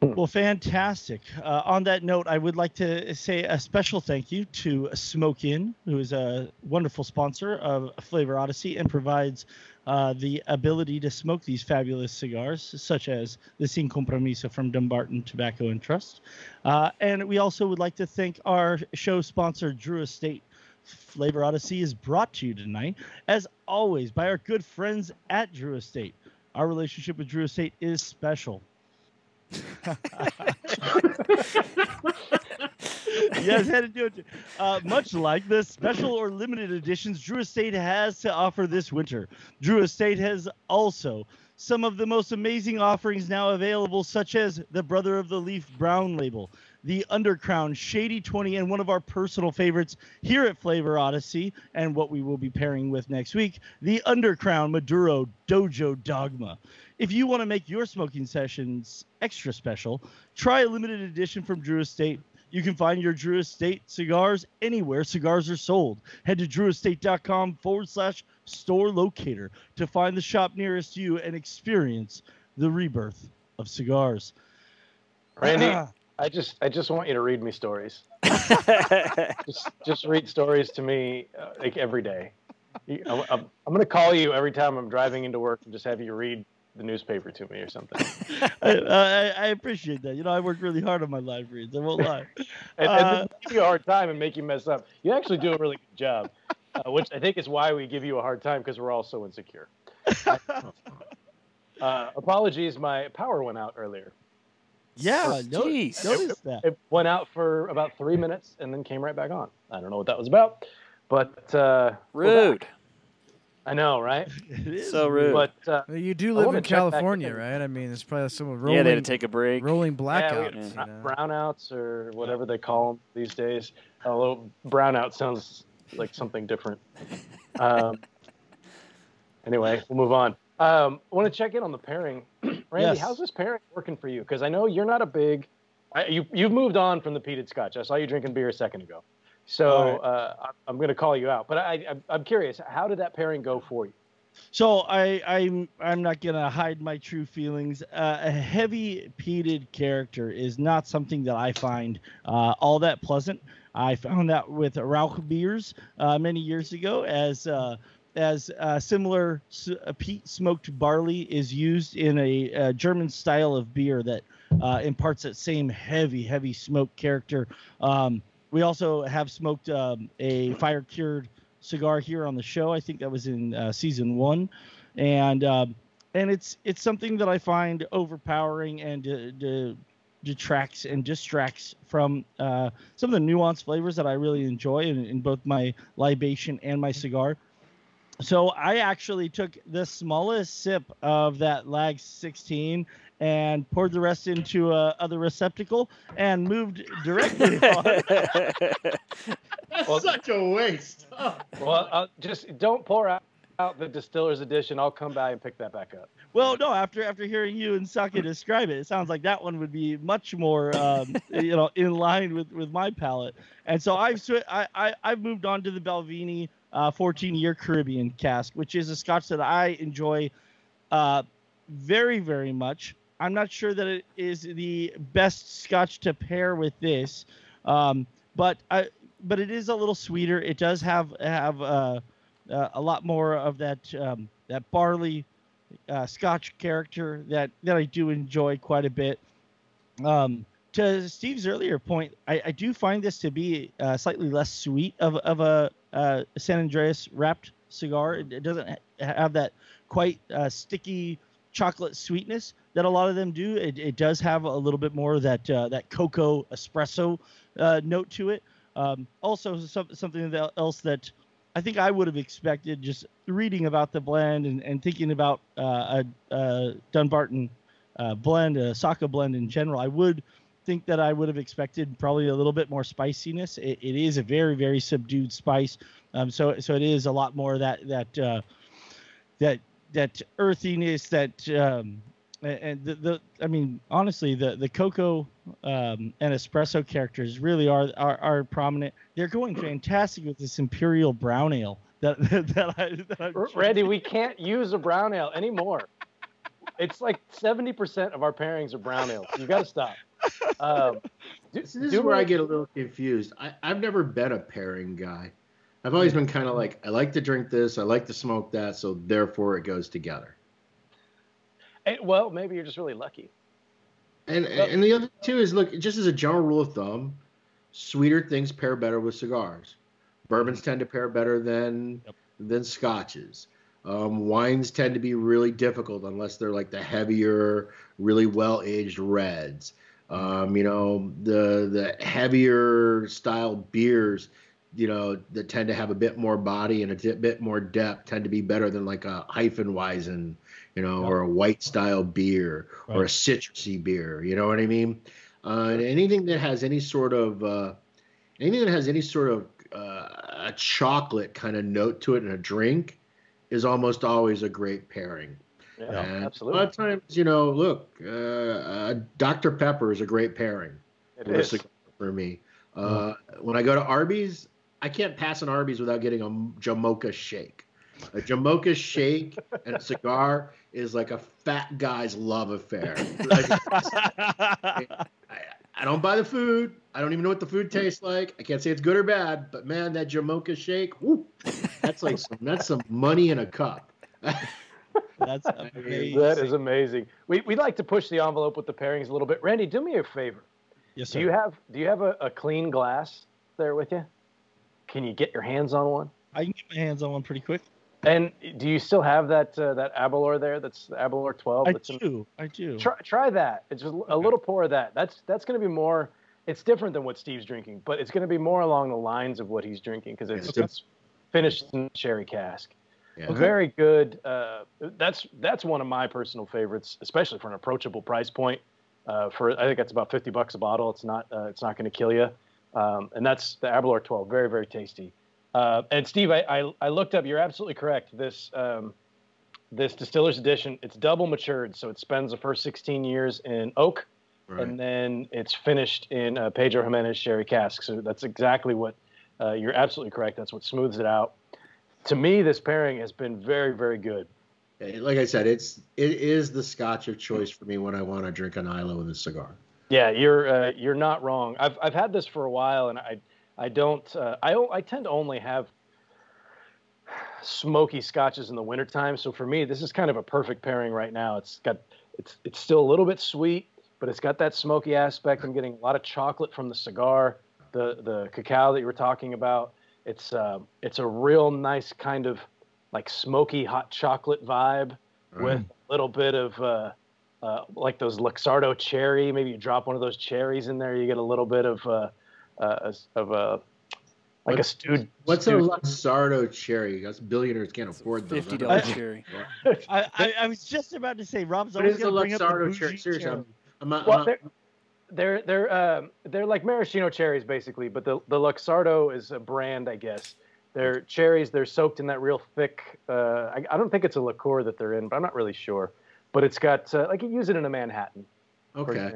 C: Well, fantastic. Uh, on that note, I would like to say a special thank you to Smoke Inn, who is a wonderful sponsor of Flavor Odyssey and provides uh, the ability to smoke these fabulous cigars, such as the Sin Compromiso from Dunbarton Tobacco and Trust. Uh, and we also would like to thank our show sponsor, Drew Estate. Flavor Odyssey is brought to you tonight, as always, by our good friends at Drew Estate. Our relationship with Drew Estate is special. yes, had to do it. Uh, much like the special or limited editions Drew Estate has to offer this winter, Drew Estate has also some of the most amazing offerings now available, such as the Brother of the Leaf Brown label, the Undercrown Shady 20, and one of our personal favorites here at Flavor Odyssey, and what we will be pairing with next week, the Undercrown Maduro Dojo Dogma. If you want to make your smoking sessions extra special, try a limited edition from Drew Estate. You can find your Drew Estate cigars anywhere cigars are sold. Head to drewestate.com forward slash store locator to find the shop nearest you and experience the rebirth of cigars.
B: Randy, ah. I just I just want you to read me stories. just just read stories to me uh, like every day. You- I'm, I'm, I'm going to call you every time I'm driving into work and just have you read the newspaper to me or something.
C: I, I, I appreciate that. You know, I work really hard on my live reads. I won't lie.
B: and,
C: Uh,
B: give you a hard time and make you mess up. You actually do a really good job, uh, which I think is why we give you a hard time because we're all so insecure. Uh, apologies, my power went out earlier.
C: Yeah, no,
E: Jeez.
C: notice that.
B: It went out for about three minutes and then came right back on. I don't know what that was about, but uh,
E: Rude.
B: I know, right?
C: It is
E: So rude.
B: But uh,
F: Well, You do live in California, right? I mean, it's probably some rolling,
E: Yeah, they had to take a break.
F: rolling
B: yeah, we
F: blackouts.
B: had
F: you know?
B: brownouts or whatever they call them these days. Although brownout sounds like something different. Um, anyway, we'll move on. Um, I want to check in on the pairing. Randy,
C: Yes.
B: how's this pairing working for you? Because I know you're not a big. I, you you've moved on from the peated scotch. I saw you drinking beer a second ago, so
C: right.
B: uh, I'm going to call you out. But I, I I'm curious, how did that pairing go for you?
C: So I, I'm I'm not gonna hide my true feelings. Uh, a heavy peated character is not something that I find uh, all that pleasant. I found that with Rauch beers uh, many years ago, as uh, as uh, similar uh, peat smoked barley is used in a, uh German style of beer that uh, imparts that same heavy heavy smoke character. Um, we also have smoked um, a fire cured cigar here on the show. I think that was in uh, season one, and um, and it's it's something that I find overpowering and de- de- detracts and distracts from uh, some of the nuanced flavors that I really enjoy in, in both my libation and my cigar. So I actually took the smallest sip of that Lag 16 and poured the rest into a other receptacle and moved directly on.
D: That's
B: Well-
D: such a waste. Oh.
B: Well, uh, just don't pour out, out the distiller's edition. I'll come by and pick that back up.
C: Well, no. After after hearing you and Saka describe it, it sounds like that one would be much more, um, you know, in line with, with my palate. And so I've swi- I, I I've moved on to the Balvenie uh, 14 year Caribbean cask, which is a Scotch that I enjoy uh, very very much. I'm not sure that it is the best Scotch to pair with this, um, but I but it is a little sweeter. It does have have uh, uh, a lot more of that um, that barley uh, Scotch character that that I do enjoy quite a bit. Um, to Steve's earlier point, I, I do find this to be uh, slightly less sweet of of a uh, San Andres wrapped cigar. It, it doesn't ha- have that quite uh, sticky chocolate sweetness that a lot of them do. It, it does have a little bit more of that uh, that cocoa espresso uh, note to it. Um, also, some, something else that I think I would have expected just reading about the blend and, and thinking about uh, a, a Dunbarton uh, blend, a Saka blend in general. I would think that I would have expected probably a little bit more spiciness. It, it is a very very subdued spice, um, so so it is a lot more that that uh, that that earthiness that um, and the, the I mean honestly the the cocoa um, and espresso characters really are, are are prominent. They're going fantastic with this imperial brown ale that that, I, that
B: Randy, we can't use a brown ale anymore. it's like seventy percent of our pairings are brown ales. You got to stop. Um, do-
D: This, is where I get a little confused. I, I've never been a pairing guy. I've always been kind of like, I like to drink this, I like to smoke that, so therefore it goes together.
B: Eh, Well, maybe you're just really lucky.
D: And and the other two is look, just as a general rule of thumb, sweeter things pair better with cigars. Bourbons tend to pair better than
C: Yep.
D: than scotches. Um, wines tend to be really difficult unless they're like the heavier, really well aged reds. Um, you know, the the heavier style beers, you know, that tend to have a bit more body and a bit more depth tend to be better than like a Weizen, you know,
C: Yep.
D: or a white style beer or a citrusy beer. You know what I mean? Uh, and anything that has any sort of uh, anything that has any sort of uh, a chocolate kind of note to it in a drink is almost always a great pairing.
B: Yeah,
D: and
B: absolutely.
D: A lot of times, you know, look, uh, uh, Dr. Pepper is a great pairing
B: It
D: for, a
B: is.
D: cigar for me. Uh, When I go to Arby's, I can't pass an Arby's without getting a Jamocha shake. A Jamocha shake and a cigar is like a fat guy's love affair. I, I don't buy the food. I don't even know what the food tastes like. I can't say it's good or bad, but man, that Jamocha shake, woo, that's like some, that's some money in a cup.
C: That's amazing.
B: That is amazing. We we like to push the envelope with the pairings a little bit. Randy, do me a favor.
C: yes, sir.
B: Do you have do you have a, a clean glass there with you? Can you get your hands on one?
C: I can get my hands on one pretty quick.
B: And do you still have that uh, that Aberlour there? That's the Aberlour 12.
C: I
B: that's
C: do. I do.
B: Try, try that. It's just a little pour of that. That's that's going to be more. It's different than what Steve's drinking, but it's going to be more along the lines of what he's drinking because it's,
D: Okay.
B: it's finished in sherry cask.
D: Yeah.
B: Very good. Uh, that's that's one of my personal favorites, especially for an approachable price point. Uh, for I think that's about fifty bucks a bottle. It's not uh, it's not going to kill you. Um, and that's the Aberlour 12. Very very tasty. Uh, and Steve, I, I I looked up. You're absolutely correct. This um, this distiller's edition, it's double matured, so it spends the first 16 years in oak,
D: Right.
B: and then it's finished in uh, Pedro Ximenez sherry cask. So that's exactly what uh, you're absolutely correct. That's what smooths it out. To me, this pairing has been very, very good.
D: like I said, it's it is the Scotch of choice for me when I want to drink an Islay with a cigar.
B: Yeah, you're uh, you're not wrong. I've I've had this for a while, and I I don't uh, I tend to only have smoky scotches in the wintertime. So for me, this is kind of a perfect pairing right now. It's got it's it's still a little bit sweet, but it's got that smoky aspect. I'm getting a lot of chocolate from the cigar, the the cacao that you were talking about. It's uh, it's a real nice kind of like smoky hot chocolate vibe with a little bit of uh, uh, like those Luxardo cherry. Maybe you drop one of those cherries in there, you get a little bit of uh, uh, of a like a
D: What's-
B: stewed.
D: What's a Luxardo cherry? Us billionaires can't afford those.
E: Fifty dollars cherry.
C: I, I, I was just about to say, Rob's
D: What
C: always
D: is a
C: going to bring up the
D: Luxardo cherry? Seriously,
C: cherry.
D: I'm, I'm not,
B: Well,
D: I'm
B: they're they're um, they're like maraschino cherries basically, but the the Luxardo is a brand, I guess. They're cherries. They're soaked in that real thick. Uh, I, I don't think it's a liqueur that they're in, but I'm not really sure. But it's got uh, like you use it in a Manhattan.
D: okay.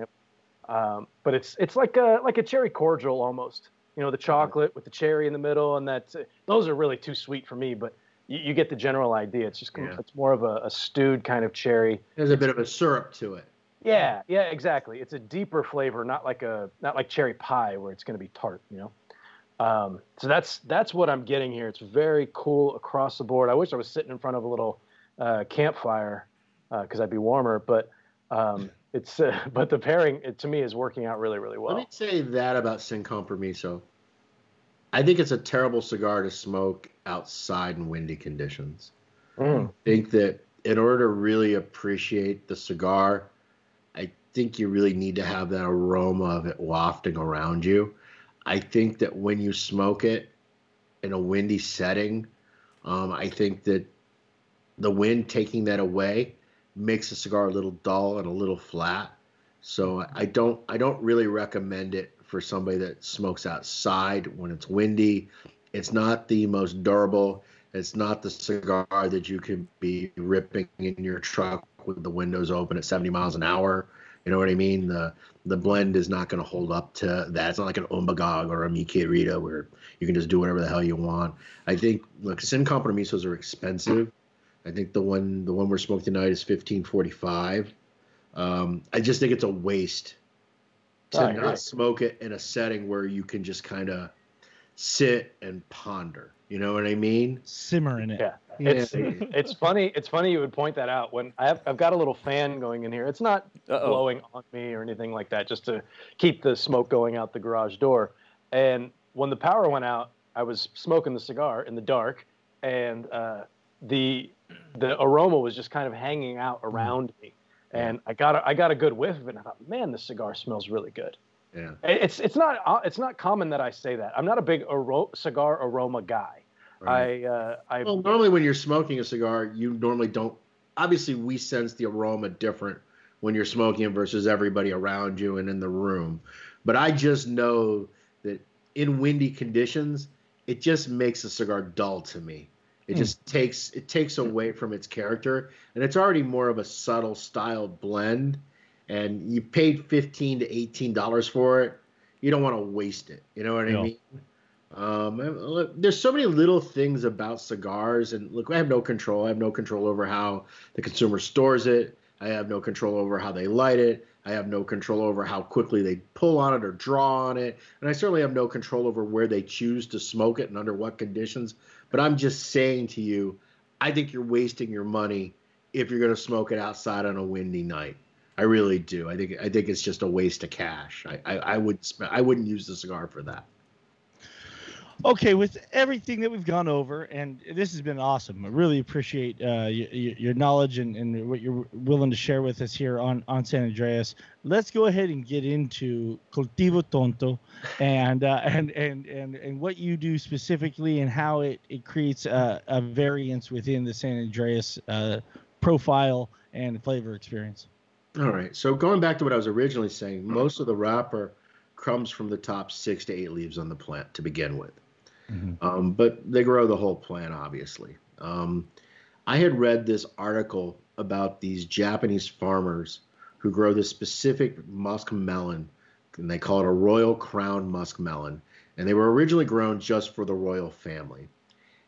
B: Um, but it's it's like a like a cherry cordial almost. You know, the chocolate with the cherry in the middle, and that those are really too sweet for me. But you, you get the general idea. It's just
D: Yeah.
B: it's more of a, a stewed kind of cherry.
D: There's a bit of a syrup to it.
B: Yeah, yeah, exactly. It's a deeper flavor, not like a not like cherry pie where it's going to be tart. You know. Um, so that's that's what I'm getting here. It's very cool across the board. I wish I was sitting in front of a little uh, campfire because I'd be warmer, but um, it's uh, but the pairing it, to me is working out really really well.
D: Let me say that about Sin Compromiso. I think it's a terrible cigar to smoke outside in windy conditions.
B: Mm.
D: I think that in order to really appreciate the cigar, I think you really need to have that aroma of it wafting around you. I think that when you smoke it in a windy setting, um, I think that the wind taking that away makes the cigar a little dull and a little flat. So I don't I don't really recommend it for somebody that smokes outside when it's windy. It's not the most durable. It's not the cigar that you can be ripping in your truck with the windows open at 70 miles an hour. You know what I mean? The the blend is not going to hold up to that. It's not like an Umbagog or a Mi Querida where you can just do whatever the hell you want. I think look, Sin Compromisos are expensive. I think the one the one we're smoking tonight is 1545. Um, I just think it's a waste to
B: I agree.
D: not smoke it in a setting where you can just kind of sit and ponder. You know what I mean?
C: Simmer in it.
B: Yeah. It's it's funny. It's funny you would point that out. When I have, I've got a little fan going in here. It's not
E: Uh-oh.
B: blowing on me or anything like that, just to keep the smoke going out the garage door. And when the power went out, I was smoking the cigar in the dark, and uh, the the aroma was just kind of hanging out around me. And I got a, I got a good whiff of it. And I thought, man, this cigar smells really good.
D: yeah.
B: It's it's not uh, it's not common that I say that. I'm not a big aro- cigar aroma guy.
D: Right.
B: I uh, I
D: Well, normally when you're smoking a cigar, you normally don't. Obviously, we sense the aroma different when you're smoking it versus everybody around you and in the room. But I just know that in windy conditions, it just makes a cigar dull to me. It just takes it takes away from its character, and it's already more of a subtle style blend. And you paid fifteen to eighteen dollars for it. You don't want to waste it. You know what
C: No.
D: I mean? Um, look, there's so many little things about cigars, and look, I have no control. I have no control over how the consumer stores it. I have no control over how they light it. I have no control over how quickly they pull on it or draw on it, and I certainly have no control over where they choose to smoke it and under what conditions. But I'm just saying to you, I think you're wasting your money if you're going to smoke it outside on a windy night. I really do. I think I think it's just a waste of cash. I I, I would I wouldn't use the cigar for that.
C: Okay, with everything that we've gone over, and this has been awesome. I really appreciate uh, y- y- your knowledge and, and what you're willing to share with us here on, on San Andres. Let's go ahead and get into Cultivo Tonto and uh, and, and and and what you do specifically and how it, it creates a, a variance within the San Andres uh, profile and flavor experience.
D: All right. So going back to what I was originally saying, most of the wrapper comes from the top six to eight leaves on the plant to begin with. Um, but they grow the whole plant, obviously. Um, I had read this article about these Japanese farmers who grow this specific musk melon, and they call it a royal crown musk melon. And they were originally grown just for the royal family.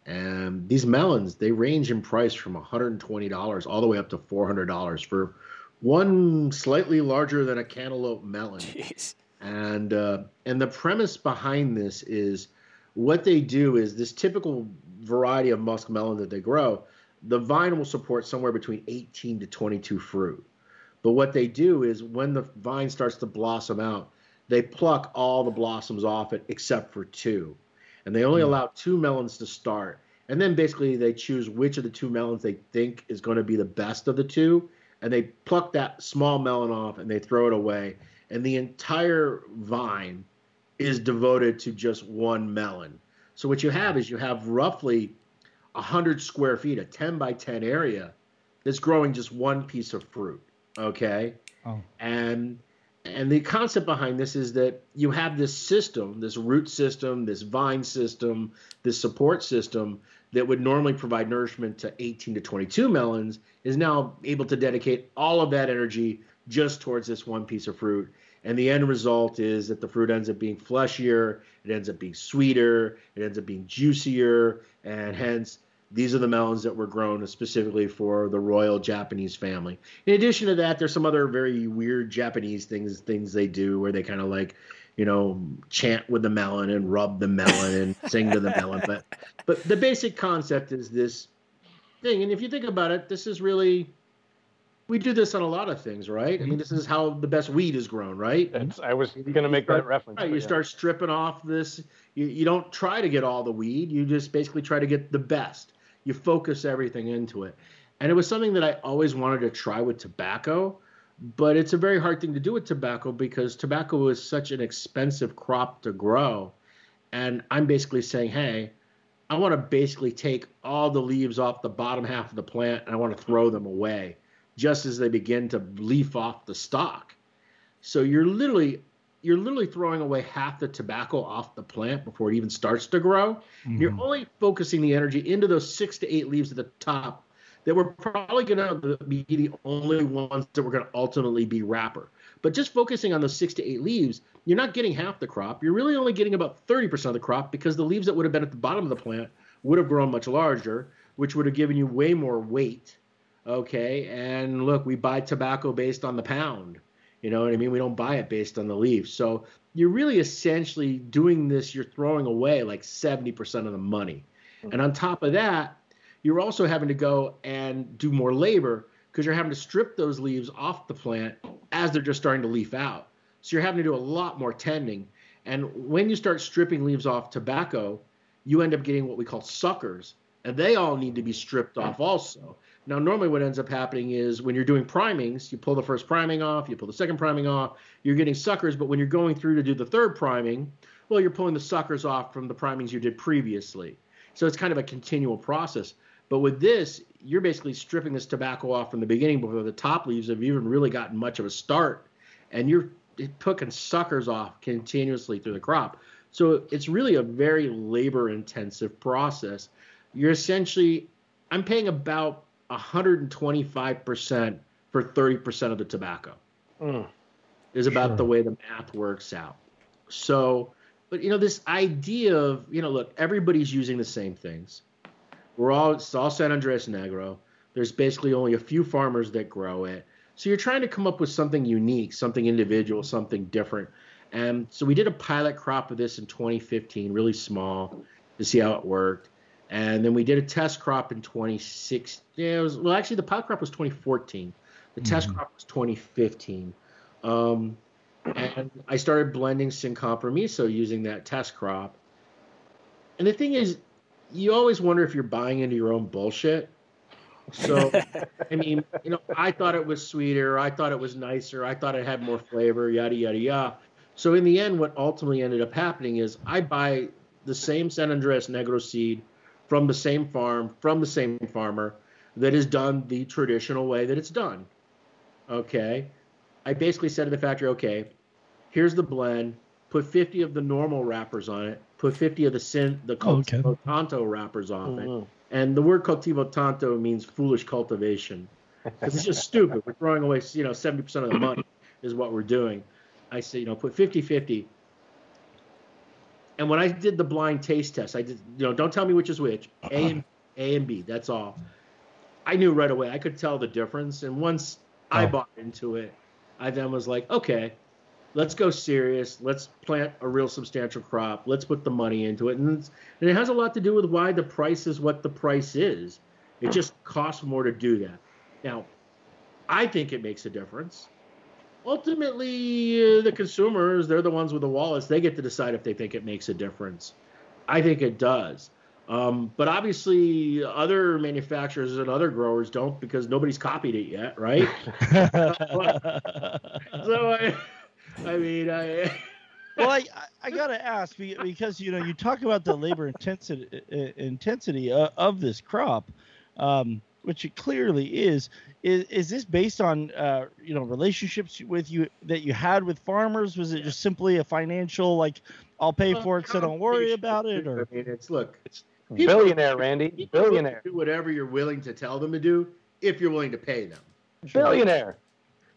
D: And these melons, they range in price from $120 all the way up to $400 for one slightly larger than a cantaloupe melon
E: Jeez.
D: and uh, and the premise behind this is what they do is this typical variety of musk melon that they grow the vine will support somewhere between 18 to 22 fruit. But what they do is when the vine starts to blossom out they pluck all the blossoms off it except for two. And they only hmm. allow two melons to start. And then basically they choose which of the two melons they think is going to be the best of the two and they pluck that small melon off and they throw it away. And the entire vine is devoted to just one melon. So what you have is you have roughly 100 square feet, a 10 by 10 area that's growing just one piece of fruit. Okay.
C: Oh.
D: And and the concept behind this is that you have this system, this root system, this vine system, this support system that would normally provide nourishment to 18 to 22 melons is now able to dedicate all of that energy just towards this one piece of fruit. And the end result is that the fruit ends up being fleshier, it ends up being sweeter, it ends up being juicier, and hence these are the melons that were grown specifically for the royal Japanese family. In addition to that, there's some other very weird Japanese things things they do where they kind of like, you know, chant with the melon and rub the melon and sing to the melon. But but the basic concept is this thing. And if you think about it, this is really we do this on a lot of things, right? I mean, this is how the best weed is grown, right?
B: It's, I was going to make that reference.
D: Right, you
B: yeah.
D: start stripping off this. You, you don't try to get all the weed. You just basically try to get the best. You focus everything into it. And it was something that I always wanted to try with tobacco, but it's a very hard thing to do with tobacco because tobacco is such an expensive crop to grow. And I'm basically saying, hey, I want to basically take all the leaves off the bottom half of the plant and I want to throw them away just as they begin to leaf off the stalk. So you're literally you're literally throwing away half the tobacco off the plant before it even starts to grow. Mm-hmm. You're only focusing the energy into those six to eight leaves at the top that were probably going to be the only ones that were going to ultimately be wrapper. But just focusing on those six to eight leaves, you're not getting half the crop. You're really only getting about 30% of the crop because the leaves that would have been at the bottom of the plant would have grown much larger, which would have given you way more weight. Okay. And look, we buy tobacco based on the pound. You know what I mean? We don't buy it based on the leaf. So you're really essentially doing this, you're throwing away like 70% of the money. Mm-hmm. And on top of that, you're also having to go and do more labor because you're having to strip those leaves off the plant as they're just starting to leaf out. So you're having to do a lot more tending. And when you start stripping leaves off tobacco, you end up getting what we call suckers, and they all need to be stripped off also. Now, normally what ends up happening is when you're doing primings, you pull the first priming off, you pull the second priming off, you're getting suckers, but when you're going through to do the third priming, well, you're pulling the suckers off from the primings you did previously. So it's kind of a continual process. But with this, you're basically stripping this tobacco off from the beginning before the top leaves have even really gotten much of a start, and you're picking suckers off continuously through the crop. So it's really a very labor intensive process. You're essentially, I'm paying about 125% for 30% of the tobacco. Mm, is about sure. the way the math works out. So, but you know, this idea of, you know, look, everybody's using the same things. We're all, it's all San Andres Negro. There's basically only a few farmers that grow it. So you're trying to come up with something unique, something individual, something different. And so we did a pilot crop of this in 2015, really small, to see how it worked. And then we did a test crop in 2016. Yeah, it was, well, actually, the pilot crop was 2014. The mm-hmm. test crop was 2015. Um, and I started blending Sin Compromiso using that test crop. And the thing is, you always wonder if you're buying into your own bullshit. So, I mean, you know, I thought it was sweeter. I thought it was nicer. I thought it had more flavor, yada, yada, yada. So, in the end, what ultimately ended up happening is I buy the same San Andres Negro seed from the same farm, from the same farmer that is done the traditional way that it's done. Okay. I basically said to the factory, okay, here's the blend. Put 50 of the normal wrappers on it. Put 50 of the sin, the cultivo okay. tonto wrappers on mm-hmm. it. And the word cultivo tonto means foolish cultivation. Because it's just stupid. We're throwing away, you know, 70% of the money is what we're doing. I say, you know, put 50 50 and when I did the blind taste test, I did, you know, don't tell me which is which. A uh-huh. and A and B. That's all. I knew right away. I could tell the difference. And once oh. I bought into it, I then was like, okay, let's go serious. Let's plant a real substantial crop. Let's put the money into it. And, and it has a lot to do with why the price is what the price is. It just costs more to do that. Now, I think it makes a difference ultimately uh, the consumers they're the ones with the wallets. They get to decide if they think it makes a difference. I think it does. Um, but obviously other manufacturers and other growers don't because nobody's copied it yet right? So i i mean i
C: well, I, I gotta ask because you know you talk about the labor intensity intensity uh, of this crop, um, which it clearly is. Is is this based on uh, you know relationships with you that you had with farmers? Was it just simply a financial like I'll pay for it, so don't worry about it? Or
D: I mean, it's look, it's
B: billionaire, Randy, billionaire.
D: Do whatever you're willing to tell them to do, if you're willing to pay them.
B: Billionaire.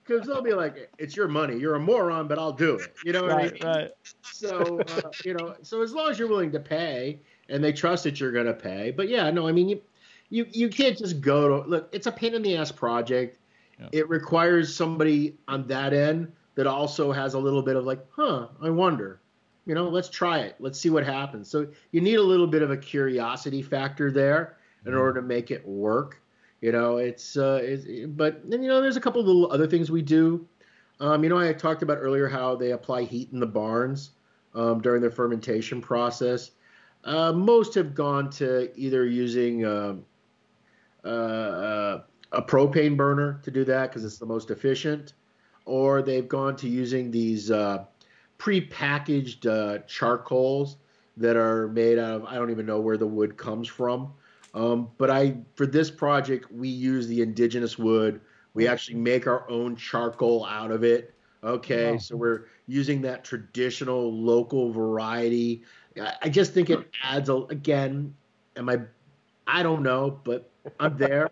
D: Because they'll be like, "It's your money. You're a moron, but I'll do it." You know what
C: right,
D: I mean?
C: Right.
D: So uh, you know, so as long as you're willing to pay and they trust that you're going to pay, but yeah, no, I mean, you, you you can't just go to look. It's a pain in the ass project. Yeah. It requires somebody on that end that also has a little bit of like, huh, I wonder. You know, let's try it. Let's see what happens. So you need a little bit of a curiosity factor there in mm-hmm. order to make it work. You know, it's uh, it's, but then you know, there's a couple of little other things we do. Um, you know, I talked about earlier how they apply heat in the barns um, during the fermentation process. Uh, most have gone to either using um, uh, uh, a propane burner to do that because it's the most efficient, or they've gone to using these uh, pre-packaged uh, charcoals that are made out of I don't even know where the wood comes from. Um, but I for this project we use the indigenous wood. We actually make our own charcoal out of it. Okay,
C: Wow.
D: so we're using that traditional local variety. I, I just think it adds a again. Am I? I don't know, but I'm there.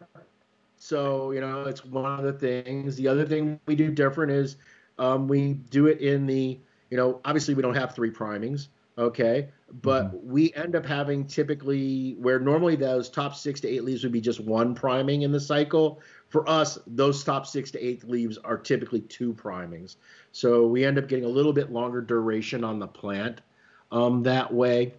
D: so you know, it's one of the things. The other thing we do different is um, we do it in the. You know, obviously we don't have three primings. Okay, but we end up having typically where normally those top six to eight leaves would be just one priming in the cycle. For us, those top six to eight leaves are typically two primings. So we end up getting a little bit longer duration on the plant um, that way.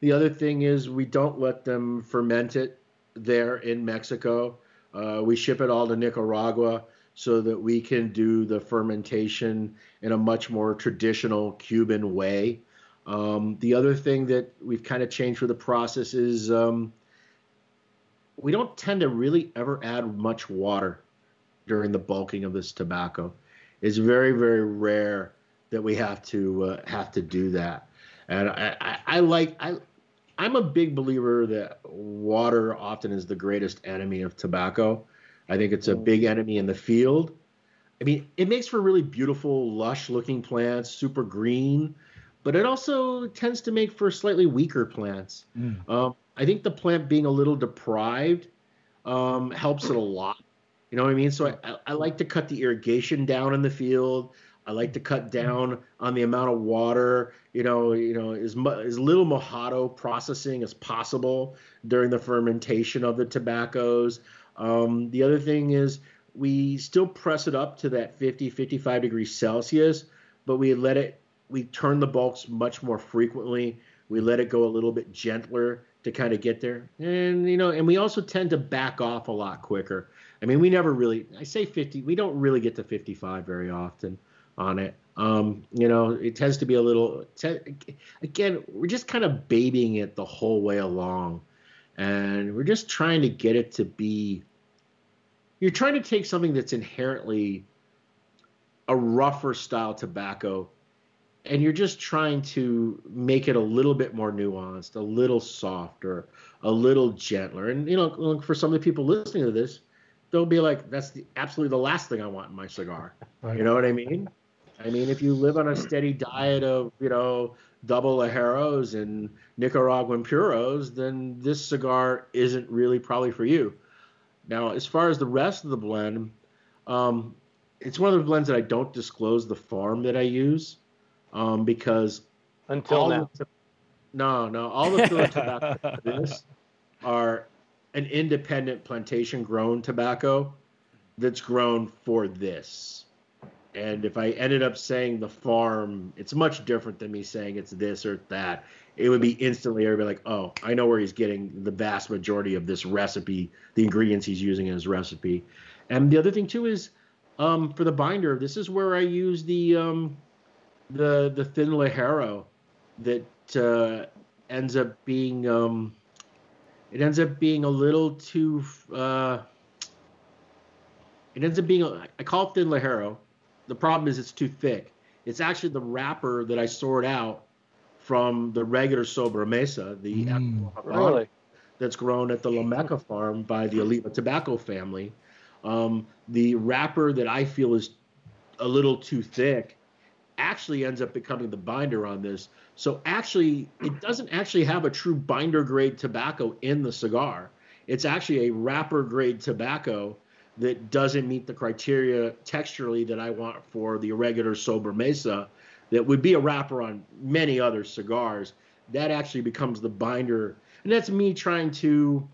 D: The other thing is we don't let them ferment it there in Mexico. Uh, we ship it all to Nicaragua so that we can do the fermentation in a much more traditional Cuban way. Um, the other thing that we've kind of changed for the process is um, we don't tend to really ever add much water during the bulking of this tobacco. It's very, very rare that we have to uh, have to do that. And I, I, I like I I'm a big believer that water often is the greatest enemy of tobacco. I think it's a big enemy in the field. I mean, it makes for really beautiful, lush looking plants, super green, but it also tends to make for slightly weaker plants.
C: Mm.
D: Um, I think the plant being a little deprived um, helps it a lot. You know what I mean? So I, I, I like to cut the irrigation down in the field. I like to cut down on the amount of water, you know, you know, as, mu- as little mojado processing as possible during the fermentation of the tobaccos. Um, the other thing is we still press it up to that 50, 55 degrees Celsius, but we let it, we turn the bulks much more frequently. We let it go a little bit gentler to kind of get there. And, you know, and we also tend to back off a lot quicker. I mean, we never really, I say 50, we don't really get to 55 very often on it. Um, you know, it tends to be a little, again, we're just kind of babying it the whole way along. And we're just trying to get it to be, you're trying to take something that's inherently a rougher style tobacco and you're just trying to make it a little bit more nuanced, a little softer, a little gentler. And you know, for some of the people listening to this, they'll be like, "That's the absolutely the last thing I want in my cigar." You know what I mean? I mean, if you live on a steady diet of you know double ajeros and Nicaraguan puros, then this cigar isn't really probably for you. Now, as far as the rest of the blend, um, it's one of the blends that I don't disclose the farm that I use um, because
B: Until now.
D: the no, no, all the filler tobacco this are an independent plantation grown tobacco that's grown for this. And if I ended up saying the farm, it's much different than me saying it's this or that. It would be instantly everybody like, oh, I know where he's getting the vast majority of this recipe, the ingredients he's using in his recipe. And the other thing too is, um, for the binder, this is where I use the um, the the thin lajero that uh, ends up being um, it ends up being a little too uh, it ends up being I call it thin lajero. The problem is it's too thick. It's actually the wrapper that I sort out from the regular sobremesa, the
C: Mm.
B: Really?
D: that's grown at the La Meca farm by the Oliva Tobacco family. Um, the wrapper that I feel is a little too thick actually ends up becoming the binder on this. So actually, it doesn't actually have a true binder grade tobacco in the cigar. It's actually a wrapper grade tobacco that doesn't meet the criteria texturally that I want for the irregular sober mesa that would be a wrapper on many other cigars. That actually becomes the binder. And that's me trying to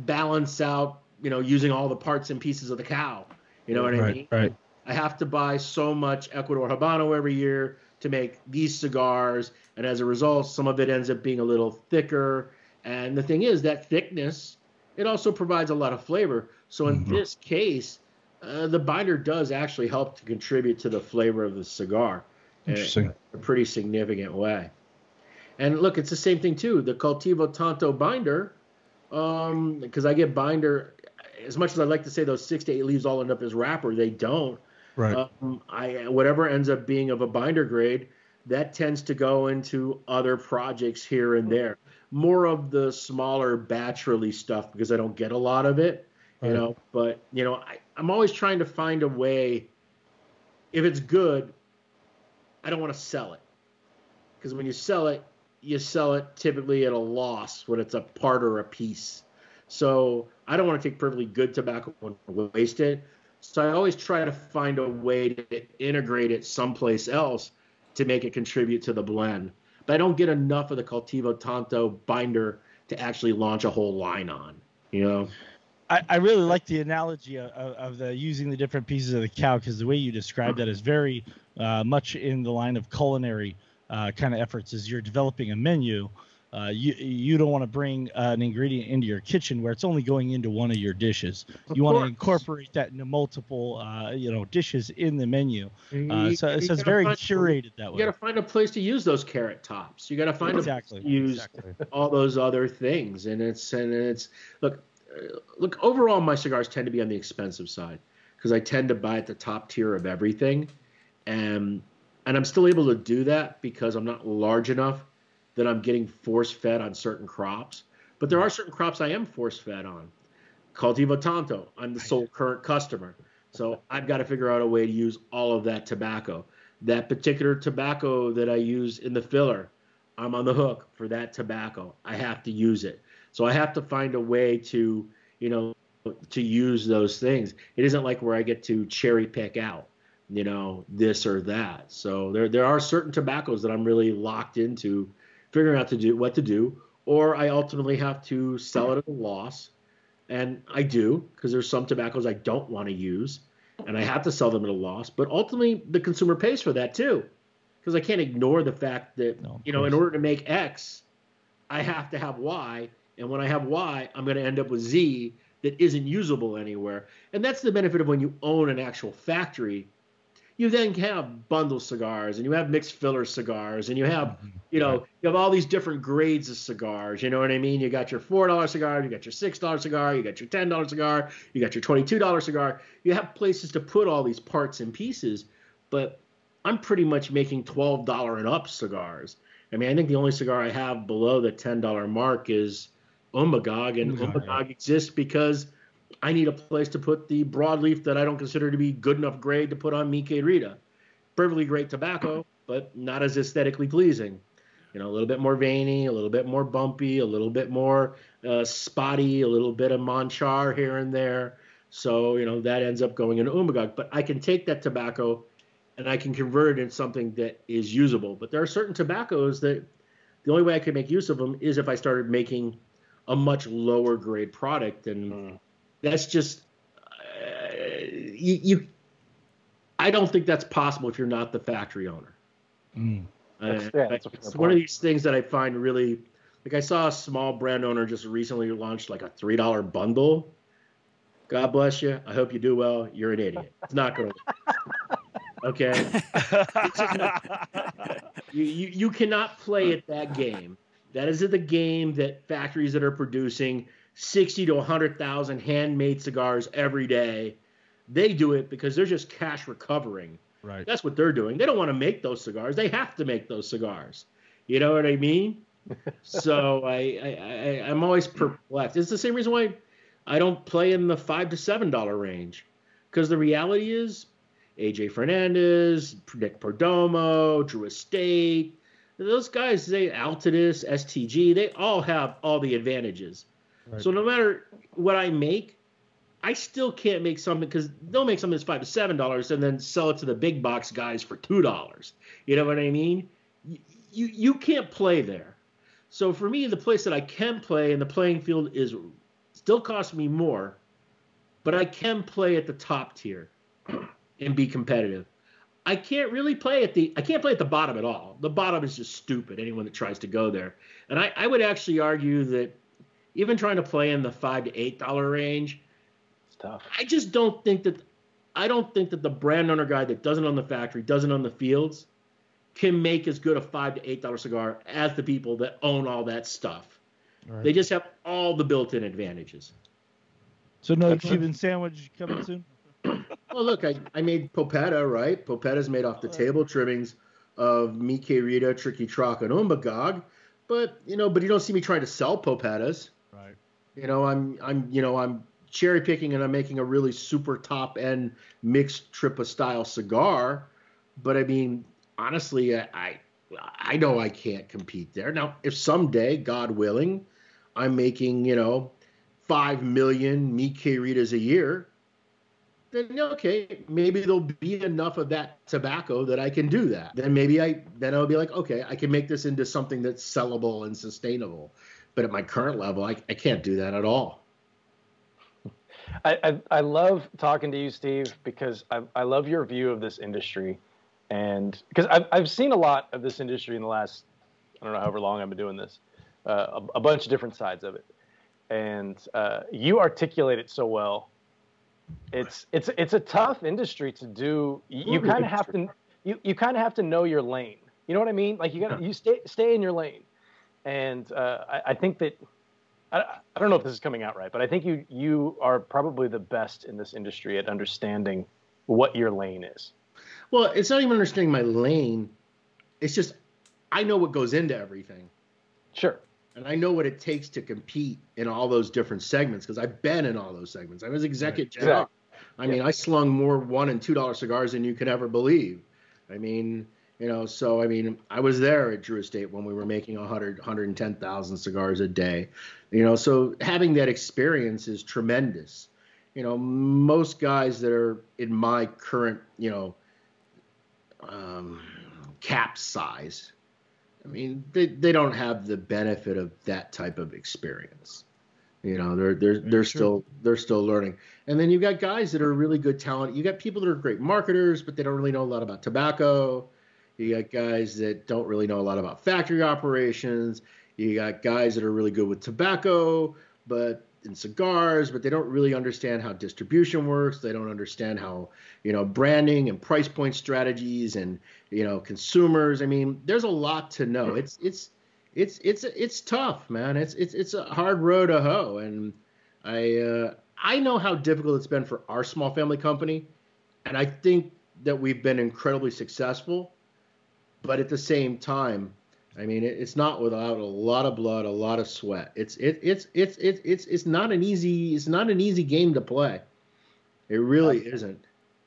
D: balance out, you know, using all the parts and pieces of the cow. You know what I mean?
C: right.
D: I have to buy so much Ecuador Habano every year to make these cigars, and as a result, some of it ends up being a little thicker. And the thing is, that thickness it also provides a lot of flavor. So in
C: Mhm.
D: this case, uh, the binder does actually help to contribute to the flavor of the cigar in a pretty significant way. And look, it's the same thing too. The Cultivo Tonto binder, um, because I get binder. As much as I'd like to say those six to eight leaves all end up as wrapper, they don't.
C: Right.
D: Um, I whatever ends up being of a binder grade, that tends to go into other projects here and there. More of the smaller batch release stuff because I don't get a lot of it, you
C: Right.
D: know. But you know, I, I'm always trying to find a way if it's good, I don't want to sell it because when you sell it, you sell it typically at a loss when it's a part or a piece. So I don't want to take perfectly good tobacco and waste it. So I always try to find a way to integrate it someplace else to make it contribute to the blend. But I don't get enough of the Cultivo Tonto binder to actually launch a whole line on. You know.
C: I, I really like the analogy of, of, the using the different pieces of the cow because the way you describe that is very uh, much in the line of culinary uh, kind of efforts. As you're developing a menu, uh, you you don't want to bring uh, an ingredient into your kitchen where it's only going into one of your dishes.
D: Of
C: you want to incorporate that into multiple uh, you know dishes in the menu. Uh,
D: You-
C: so,
D: you
C: so it's very
D: find-
C: curated that way.
D: You got to find a place to use those carrot tops. You got to find
C: exactly.
D: a place to use
C: exactly.
D: all those other things, and it's and it's look, Uh, look. Overall, my cigars tend to be on the expensive side because I tend to buy at the top tier of everything, and and I'm still able to do that because I'm not large enough that I'm getting force fed on certain crops. But there are certain crops I am force fed on. Cultivo Tonto, I'm the sole current customer. So I've got to figure out a way to use all of that tobacco. That particular tobacco that I use in the filler, I'm on the hook for that tobacco. I have to use it. So I have to find a way to, you know, to use those things. It isn't like where I get to cherry pick out, you know, this or that. So there there are certain tobaccos that I'm really locked into figuring out to do what to do, or I ultimately have to sell it at a loss. And I do, because there's some tobaccos I don't want to use, and I have to sell them at a loss. But ultimately, the consumer pays for that too, because I can't ignore the fact that
C: No,
D: you know, in order to make X, I have to have Y, and when I have Y, I'm going to end up with Z that isn't usable anywhere. And that's the benefit of when you own an actual factory. You then have bundle cigars, and you have mixed filler cigars, and you have you know, you have all these different grades of cigars. You know what I mean? You got your four dollar cigar, you got your six dollar cigar, you got your ten dollar cigar, you got your twenty two dollar cigar. You have places to put all these parts and pieces, but I'm pretty much making twelve dollar and up cigars. I mean, I think the only cigar I have below the ten dollar mark is Umbagog, and
C: Umbagog,
D: Umbagog exists because I need a place to put the broadleaf that I don't consider to be good enough grade to put on Mi Querida. Perfectly great tobacco, but not as aesthetically pleasing you know, a little bit more veiny, a little bit more bumpy, a little bit more uh, spotty, a little bit of manchar here and there. So, you know, that ends up going into Umbagog. But I can take that tobacco and I can convert it into something that is usable. But there are certain tobaccos that the only way I can make use of them is if I started making a much lower grade product. And
B: Mm.
D: that's just, uh, you, you, I don't think that's possible if you're not the factory owner.
C: Mm.
B: That's-
D: Uh,
B: yeah, that's a fair
D: it's one of these things that I find really like. I saw a small brand owner just recently launched like a three dollar bundle. God bless you. I hope you do well. You're an idiot. It's not going to work. Okay. You, you you cannot play at that game. That is the game that factories that are producing sixty to hundred thousand handmade cigars every day. They do it because they're just cash recovering.
C: right.
D: That's what they're doing. They don't want to make those cigars. They have to make those cigars. You know what I mean? so I, I, I I'm always perplexed. It's the same reason why I don't play in the five to seven dollar range, because the reality is AJ Fernandez, Nick Perdomo, Drew Estate, those guys, they Altadis, STG, they all have all the advantages.
C: Right.
D: So no matter what I make, I still can't make something because they'll make something that's five to seven dollars and then sell it to the big box guys for two dollars. You know what I mean? You, you you can't play there. So for me, the place that I can play and the playing field is still costs me more, but I can play at the top tier and be competitive. I can't really play at the I can't play at the bottom at all. The bottom is just stupid. Anyone that tries to go there, and I, I would actually argue that even trying to play in the five to eight dollar range,
B: It's tough.
D: I just don't think that I don't think that the brand owner guy that doesn't own the factory, doesn't own the fields, can make as good a five to eight dollar cigar as the people that own all that stuff.
C: Right.
D: They just have all the built-in advantages.
C: So no Cuban sandwich coming soon.
D: Well, look, I, I made Polpetta, right? Polpetta's made off the table trimmings of Mi Rita, Triqui Traca, and Umbagog. But you know, but you don't see me trying to sell Polpettas.
C: Right.
D: You know, I'm I'm you know I'm cherry picking and I'm making a really super top end mixed tripa style cigar. But I mean, honestly, I I know I can't compete there. Now, if someday, God willing, I'm making you know five million Mi Ritas a year, then okay, maybe there'll be enough of that tobacco that I can do that. Then maybe I then I'll be like, okay, I can make this into something that's sellable and sustainable. But at my current level, I, I can't do that at all.
B: I, I, I love talking to you, Steve, because I, I love your view of this industry, and because I've I've seen a lot of this industry in the last I don't know however long I've been doing this, uh, a, a, bunch of different sides of it, and uh, you articulate it so well it's it's it's a tough industry to do. You kind of have to you, you kind of have to know your lane. You know what I mean? Like you got you stay stay in your lane, and uh, I, I, think that I, I don't know if this is coming out right, but I think you you are probably the best in this industry at understanding what your lane is.
D: Well, it's not even understanding my lane. It's just I know what goes into everything.
B: Sure
D: and I know what it takes to compete in all those different segments because I've been in all those segments. I was executive right. Exactly. I mean, I slung more one and two dollar cigars than you could ever believe. I mean, you know, so I mean, I was there at Drew Estate when we were making 100, 110,000 cigars a day. You know, so having that experience is tremendous. You know, most guys that are in my current, you know, um, cap size, I mean, they, they don't have the benefit of that type of experience. You know, they're they're they're still they're still learning. And then you've got guys that are really good talent. You got people that are great marketers, but they don't really know a lot about tobacco. You got guys that don't really know a lot about factory operations. You got guys that are really good with tobacco, but in cigars, but they don't really understand how distribution works. They don't understand how, you know, branding and price point strategies and, you know, consumers. I mean, there's a lot to know. It's it's it's it's it's tough, man. It's it's it's a hard road to hoe and I uh I know how difficult it's been for our small family company and I think that we've been incredibly successful. But at the same time, I mean, it, it's not without a lot of blood, a lot of sweat. It's it, it's it's it's it's it's not an easy it's not an easy game to play. It really Absolutely. isn't.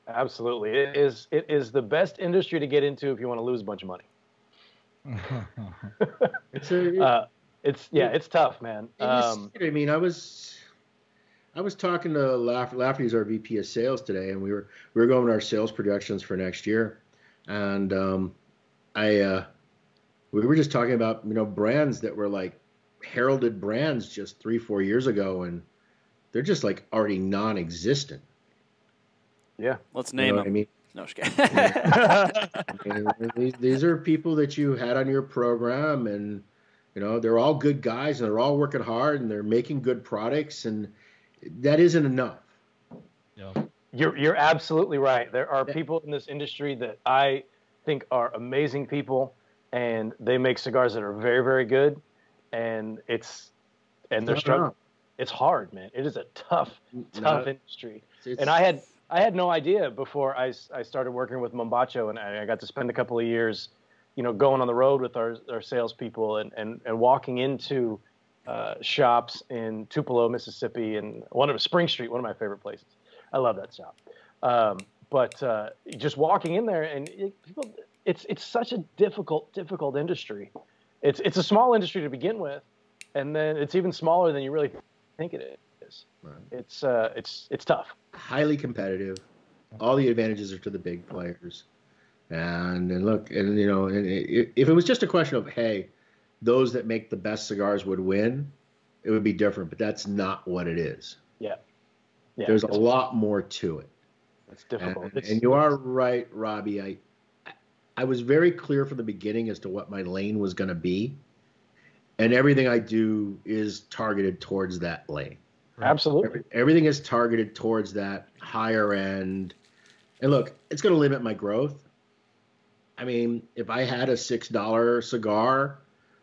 B: Absolutely, it is. It is the best industry to get into if you want to lose a bunch of money. it's a, it, uh, it's yeah, it's tough, man. Um,
D: I mean, I was I was talking to Laff- Lafferty's our VP of sales today, and we were we were going our sales projections for next year, and um, I. Uh, we were just talking about you know brands that were like heralded brands just three four years ago and they're just like already non-existent.
B: Yeah.
E: Let's name
D: you know
E: them
D: I mean?
E: no
D: these, these are people that you had on your program and you know they're all good guys and they're all working hard and they're making good products and that isn't enough.
B: Yeah. you're you're absolutely right. There are people in this industry that i think are amazing people and they make cigars that are very very good and it's and they're struggling. It's hard man. It is a tough tough no, industry and i had i had no idea before i, I started working with mombacho and I, I got to spend a couple of years you know going on the road with our, our salespeople and, and, and walking into uh, shops in tupelo mississippi and one of spring street one of my favorite places. I love that shop. Um, but uh, just walking in there and it, people it's it's such a difficult difficult industry. It's it's a small industry to begin with, and then it's even smaller than you really think it is. Right. It's uh it's it's tough.
D: Highly competitive. All the advantages are to the big players. And and look, and you know, and it, if it was just a question of hey, those that make the best cigars would win, it would be different. But that's not what it is.
B: Yeah.
D: Yeah. There's a lot more to it.
B: It's difficult.
D: And,
B: it's,
D: and you are right, Robby. I I was very clear from the beginning as to what my lane was going to be, and everything I do is targeted towards that lane.
B: Absolutely,
D: everything is targeted towards that higher end. And look, it's going to limit my growth. I mean, if I had a six dollar cigar,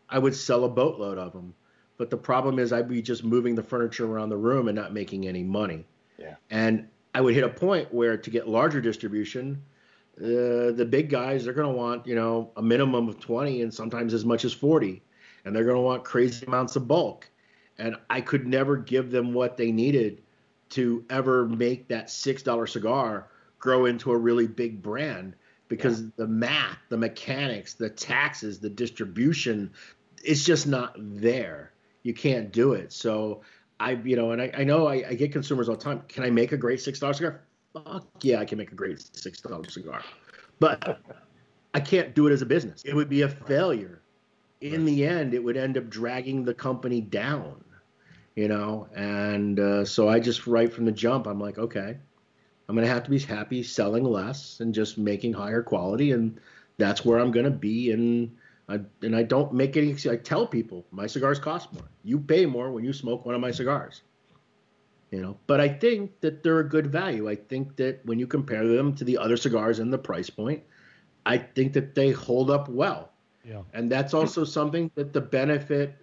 D: I would sell a boatload of them. But the problem is, I'd be just moving the furniture around the room and not making any money.
B: Yeah.
D: And I would hit a point where to get larger distribution, uh, the big guys they're going to want you know a minimum of 20 and sometimes as much as 40 and they're going to want crazy amounts of bulk and i could never give them what they needed to ever make that six dollar cigar grow into a really big brand because the math, the mechanics, the taxes, the distribution, it's just not there. You can't do it. So I, you know, and I, I know I, I get consumers all the time. Can I make a great six dollar cigar? Fuck yeah, I can make a great six dollar cigar, but I can't do it as a business. It would be a failure. In the end, it would end up dragging the company down, you know. And uh, so I just right from the jump, I'm like, okay, I'm gonna have to be happy selling less and just making higher quality, and that's where I'm gonna be. And I, and I don't make any. I tell people my cigars cost more. You pay more when you smoke one of my cigars. You know, but I think that they're a good value. I think that when you compare them to the other cigars and the price point, I think that they hold up well.
C: Yeah.
D: And that's also something that the benefit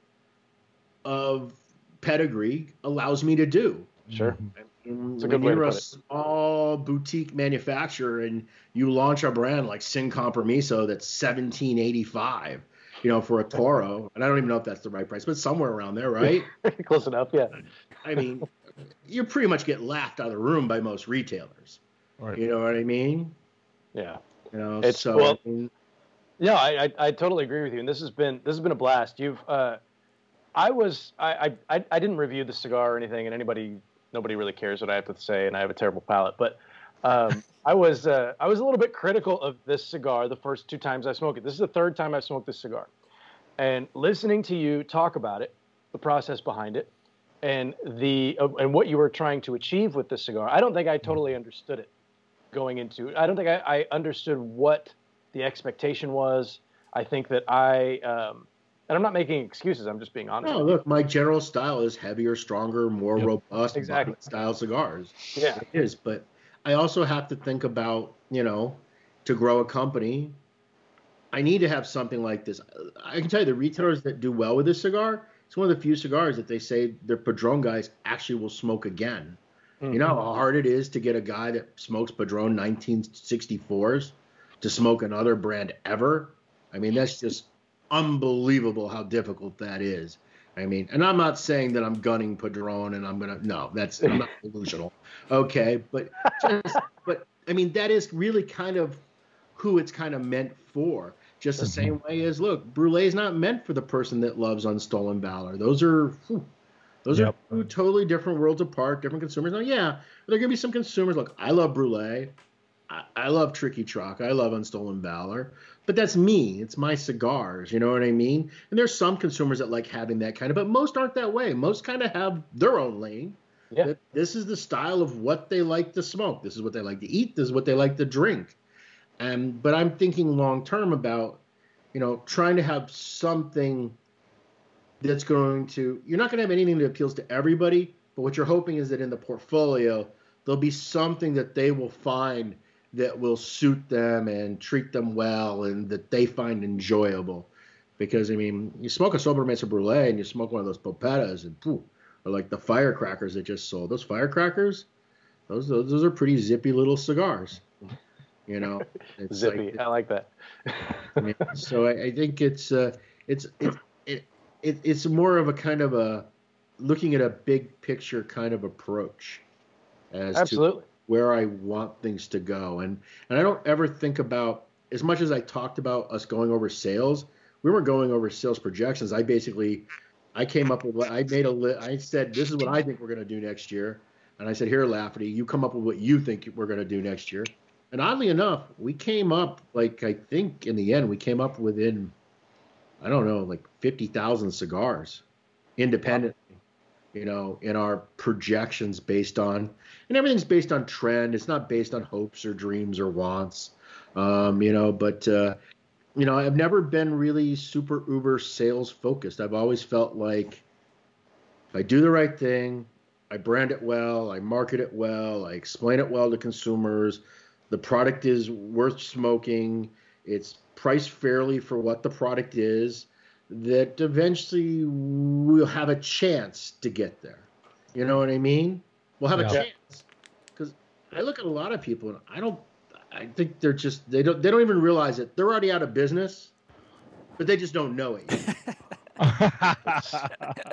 D: of pedigree allows me to do.
B: Sure.
D: And
B: It's a
D: when
B: good way
D: you're a
B: put it.
D: small boutique manufacturer and you launch a brand like Sin Compromiso that's 1785, you know, for a Toro, and I don't even know if that's the right price, but somewhere around there, right?
B: Close enough, yeah.
D: I mean, you pretty much get laughed out of the room by most retailers.
C: Right.
D: You know what I mean?
B: Yeah.
D: You know,
B: It's-
D: so
B: well-
D: I mean,
B: No, I, I I totally agree with you, and this has been this has been a blast. You've uh, I was I, I I didn't review the cigar or anything, and anybody nobody really cares what I have to say, and I have a terrible palate, but um, I was uh, I was a little bit critical of this cigar the first two times I smoked it. This is the third time I've smoked this cigar, and listening to you talk about it, the process behind it, and the uh, and what you were trying to achieve with this cigar, I don't think I totally understood it going into. I don't think I, I understood what the expectation was. I think that I, um, and I'm not making excuses. I'm just being honest.
D: no, look, my general style is heavier, stronger, more
C: Yep.
D: robust,
B: Exactly.
D: style cigars.
B: Yeah,
D: It is, but I also have to think about, you know, to grow a company, I need to have something like this. I can tell you the retailers that do well with this cigar, it's one of the few cigars that they say their Padron guys actually will smoke again. You know mm-hmm. how hard it is to get a guy that smokes Padron 1964s to smoke another brand ever? I mean, that's just unbelievable how difficult that is. I mean, and I'm not saying that I'm gunning Padron and I'm gonna no, that's I'm not delusional. Okay, but just, but I mean that is really kind of who it's kind of meant for. Just the same mm-hmm. way as look, Brulee is not meant for the person that loves Unstolen Valor. Those are whew, those
C: Yep.
D: are two totally different worlds apart, different consumers. Now, yeah, there are gonna be some consumers. Look, I love Brulee. I, I love Triqui Traca. I love Unstolen Valor. But that's me. It's my cigars. You know what I mean? And there's some consumers that like having that kind of, but most aren't that way. Most kind of have their own lane.
B: Yeah.
D: This is the style of what they like to smoke. This is what they like to eat. This is what they like to drink. And but I'm thinking long term about, you know, trying to have something that's going to. You're not going to have anything that appeals to everybody, but what you're hoping is that in the portfolio there'll be something that they will find that will suit them and treat them well and that they find enjoyable. Because I mean, you smoke a Sobremesa Brulee and you smoke one of those Polpettas and pooh, or like the firecrackers that just sold. Those firecrackers, those those, those are pretty zippy little cigars. You know, it's
B: zippy.
D: like-
B: I like that.
D: I mean, so I, I think it's uh, it's it, it, it it's more of a kind of a looking at a big picture kind of approach as to where I want things to go. And and I don't ever think about as much as I talked about us going over sales. We weren't going over sales projections. I basically I came up with I made a li- I said this is what I think we're going to do next year. And I said, here, Lafferty, you come up with what you think we're going to do next year. And oddly enough, we came up like I think in the end we came up within I don't know like fifty thousand cigars independently. You know, in our projections based on and everything's based on trend. It's not based on hopes or dreams or wants. Um, you know, but uh, you know, I've never been really super uber sales focused. I've always felt like if I do the right thing, I brand it well, I market it well, I explain it well to consumers, the product is worth smoking, it's priced fairly for what the product is, that eventually we'll have a chance to get there. You know what I mean? We'll have
C: Yeah.
D: a chance. Because I look at a lot of people and I don't I think they're just they don't they don't even realize it. They're already out of business, but they just don't know it yet.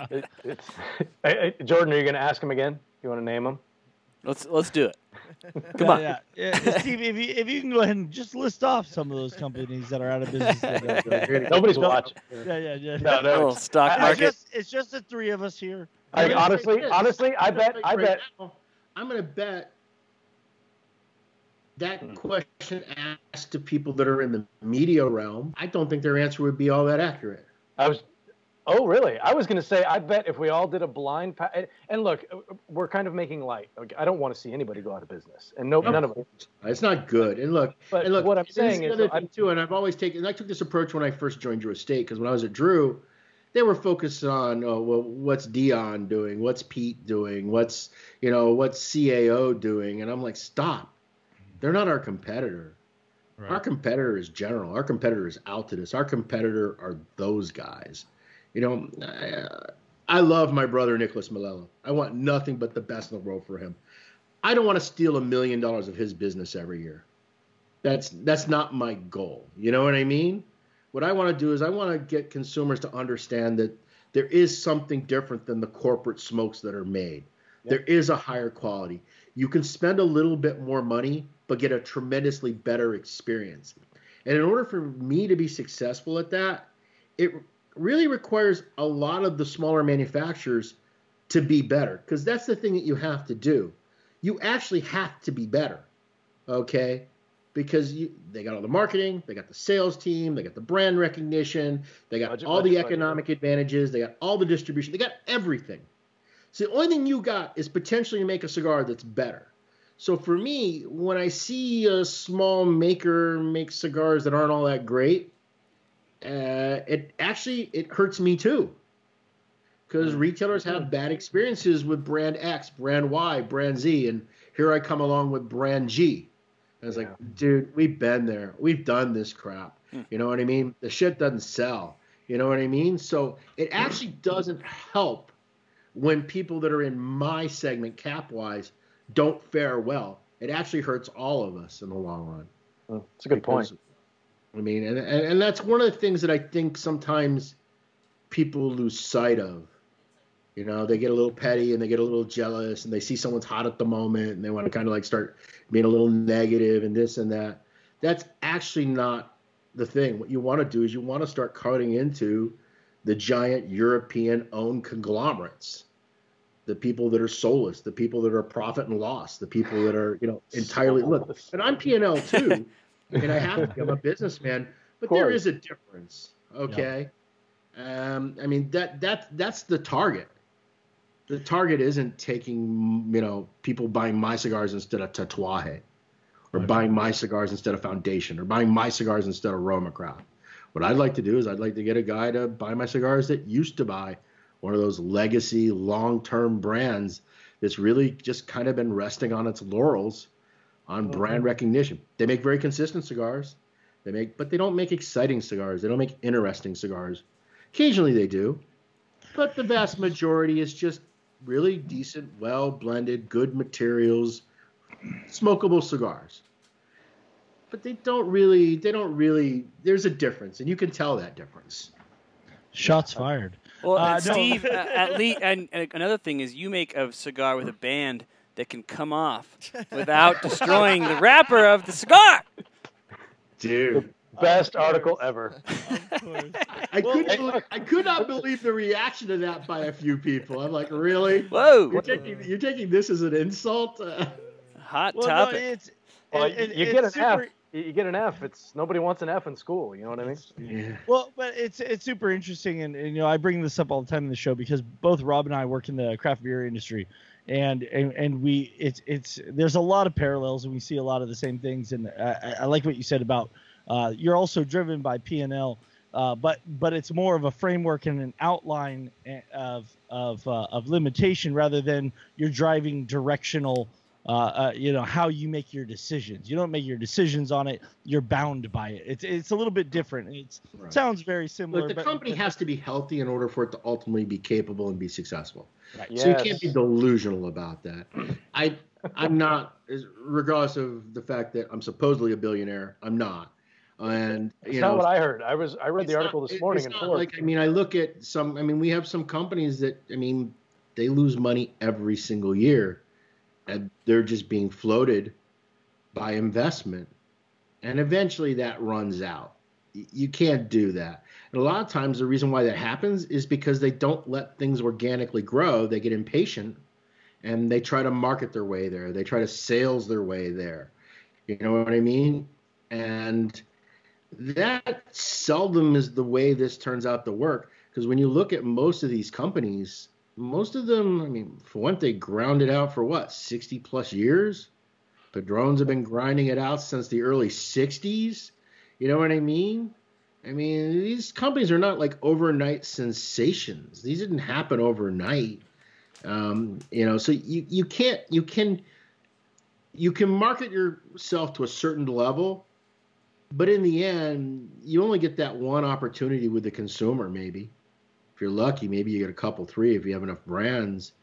B: It, it's, Hey, hey, Jordan, are you going to ask him again? You want to name him?
E: Let's let's do it. Come
C: Yeah,
E: on.
C: Yeah, yeah. Steve, if you, if you can go ahead and just list off some of those companies that are out of business.
B: Nobody's watching.
C: yeah, yeah, yeah.
B: No, no.
E: Stock
B: I- I
C: It's
E: market.
C: just, it's just the three of us here.
B: I,
D: I'm gonna say
B: honestly, honestly, I bet, I bet.
D: I'm going to bet that
B: Hmm.
D: question asked to people that are in the media realm, I don't think their answer would be all that accurate.
B: I was. Oh, really? I was going to say, I bet if we all did a blind, pa- and- and look, uh, we're kind of making light. Okay, I don't want to see anybody go out of business, and no, none of us.
D: It's not good. And look,
B: But
D: and look,
B: what I'm
D: this
B: saying
D: the
B: is,
D: other
B: I-
D: thing too, and I've always taken, and I took this approach when I first joined Drew Estate because when I was at Drew, they were focused on, oh, well, what's Dion doing? What's Pete doing? What's, you know, what's CAO doing? And I'm like, stop. They're not our competitor. Our competitor is General. Our competitor is Altadis. Our competitor are those guys. You know, I, uh, I love my brother Nicholas Melillo. I want nothing but the best in the world for him. I don't want to steal a million dollars of his business every year. That's that's not my goal. You know what I mean? What I want to do is I want to get consumers to understand that there is something different than the corporate smokes that are made. There is a higher quality. You can spend a little bit more money but get a tremendously better experience. And in order for me to be successful at that, it really requires a lot of the smaller manufacturers to be better because that's the thing that you have to do. You actually have to be better, okay? Because you, they got all the marketing, they got the sales team, they got the brand recognition, they got
B: Budget,
D: all the
B: budget, budget.
D: economic advantages, they got all the distribution, they got everything. So the only thing you got is potentially to make a cigar that's better. So for me, when I see a small maker make cigars that aren't all that great, uh, it actually it hurts me too. Because mm-hmm. retailers have bad experiences with brand X, brand Y, brand Z, and here I come along with brand G. And it's
B: Yeah.
D: like, dude, we've been there. We've done this crap. Hmm. You know what I mean? The shit doesn't sell. You know what I mean? So it actually doesn't help when people that are in my segment cap wise don't fare well. It actually hurts all of us in the long run.
B: Oh, It's a good point.
D: I mean, and, and, and that's one of the things that I think sometimes people lose sight of. You know, they get a little petty and they get a little jealous and they see someone's hot at the moment and they want to kind of like start being a little negative and this and that. That's actually not the thing. What you want to do is you want to start cutting into the giant European owned conglomerates. The people that are soulless, the people that are profit and loss, the people that are, you know, entirely look. And I'm P&L too. and I have to be. I'm a businessman, but there is a difference. Okay. Um, I mean that that that's the target. The target isn't taking you know people buying my cigars instead of Tatuaje, or buying my cigars instead of Foundation, or buying my cigars instead of Roma Craft. What I'd like to do is I'd like to get a guy to buy my cigars that used to buy one of those legacy long-term brands that's really just kind of been resting on its laurels on brand recognition. They make very consistent cigars. They make, but they don't make exciting cigars. They don't make interesting cigars. Occasionally they do, but the vast majority is just really decent, well blended, good materials, smokable cigars. But they don't really, they don't really. There's a difference, and you can tell that difference.
C: Shots fired.
E: Well,
C: Uh,
E: and
C: no.
E: Steve, uh, at least, and, and another thing is you make a cigar with a band that can come off without destroying the wrapper of the cigar.
D: Dude,
B: Best article ever.
D: I couldn't.
B: look.
D: I could not believe the reaction to that by a few people. I'm like, really?
E: Whoa,
D: You're taking, you're taking this as an insult? Uh,
E: hot
C: Well, no,
E: topic.
C: it's
B: Well,
C: it- it-
B: you get an
C: it's
B: F. You you get an F. It's nobody wants an F in school. You know what I mean?
D: yeah.
C: Well, but it's it's super interesting, and, and you know I bring this up all the time in the show because both Rob and I work in the craft beer industry, and and, and we it's it's there's a lot of parallels, and we see a lot of the same things. And I, I- like what you said about uh, you're also driven by P and L, uh, but but it's more of a framework and an outline eh, of of uh, of limitation rather than you're driving directional. Uh, uh, you know how you make your decisions. You don't make your decisions on it. You're bound by it. It's it's a little bit different. It's
D: Right.
C: sounds very similar.
D: Look, the
C: but,
D: company
C: but-
D: has to be healthy in order for it to ultimately be capable and be successful.
C: Right.
D: So you can't be delusional about that. I, I'm not, regardless of the fact that I'm supposedly a billionaire. I'm not. And
B: It's
D: you
B: not
D: know,
B: what I heard. I was I read the article
D: not-
B: this morning
D: it's
B: in
D: not
B: Forbes.
D: Like I mean, I look at some. I mean, we have some companies that I mean, they lose money every single year, and they're just being floated by investment, and eventually that runs out. You can't do that. And a lot of times, the reason why that happens is because they don't let things organically grow. They get impatient and they try to market their way there. They try to sales their way there. You know what I mean? And that seldom is the way this turns out to work. Because when you look at most of these companies, most of them, I mean, Fuente grounded out for what, 60 plus years? Padrones have been grinding it out since the early 60s. You know what I mean? I mean, these companies are not like overnight sensations. These didn't happen overnight. Um, you know, so you, you can't you can you can market yourself to a certain level, but in the end, you only get that one opportunity with the consumer. Maybe you're lucky, maybe you get a couple, three if you have enough brands.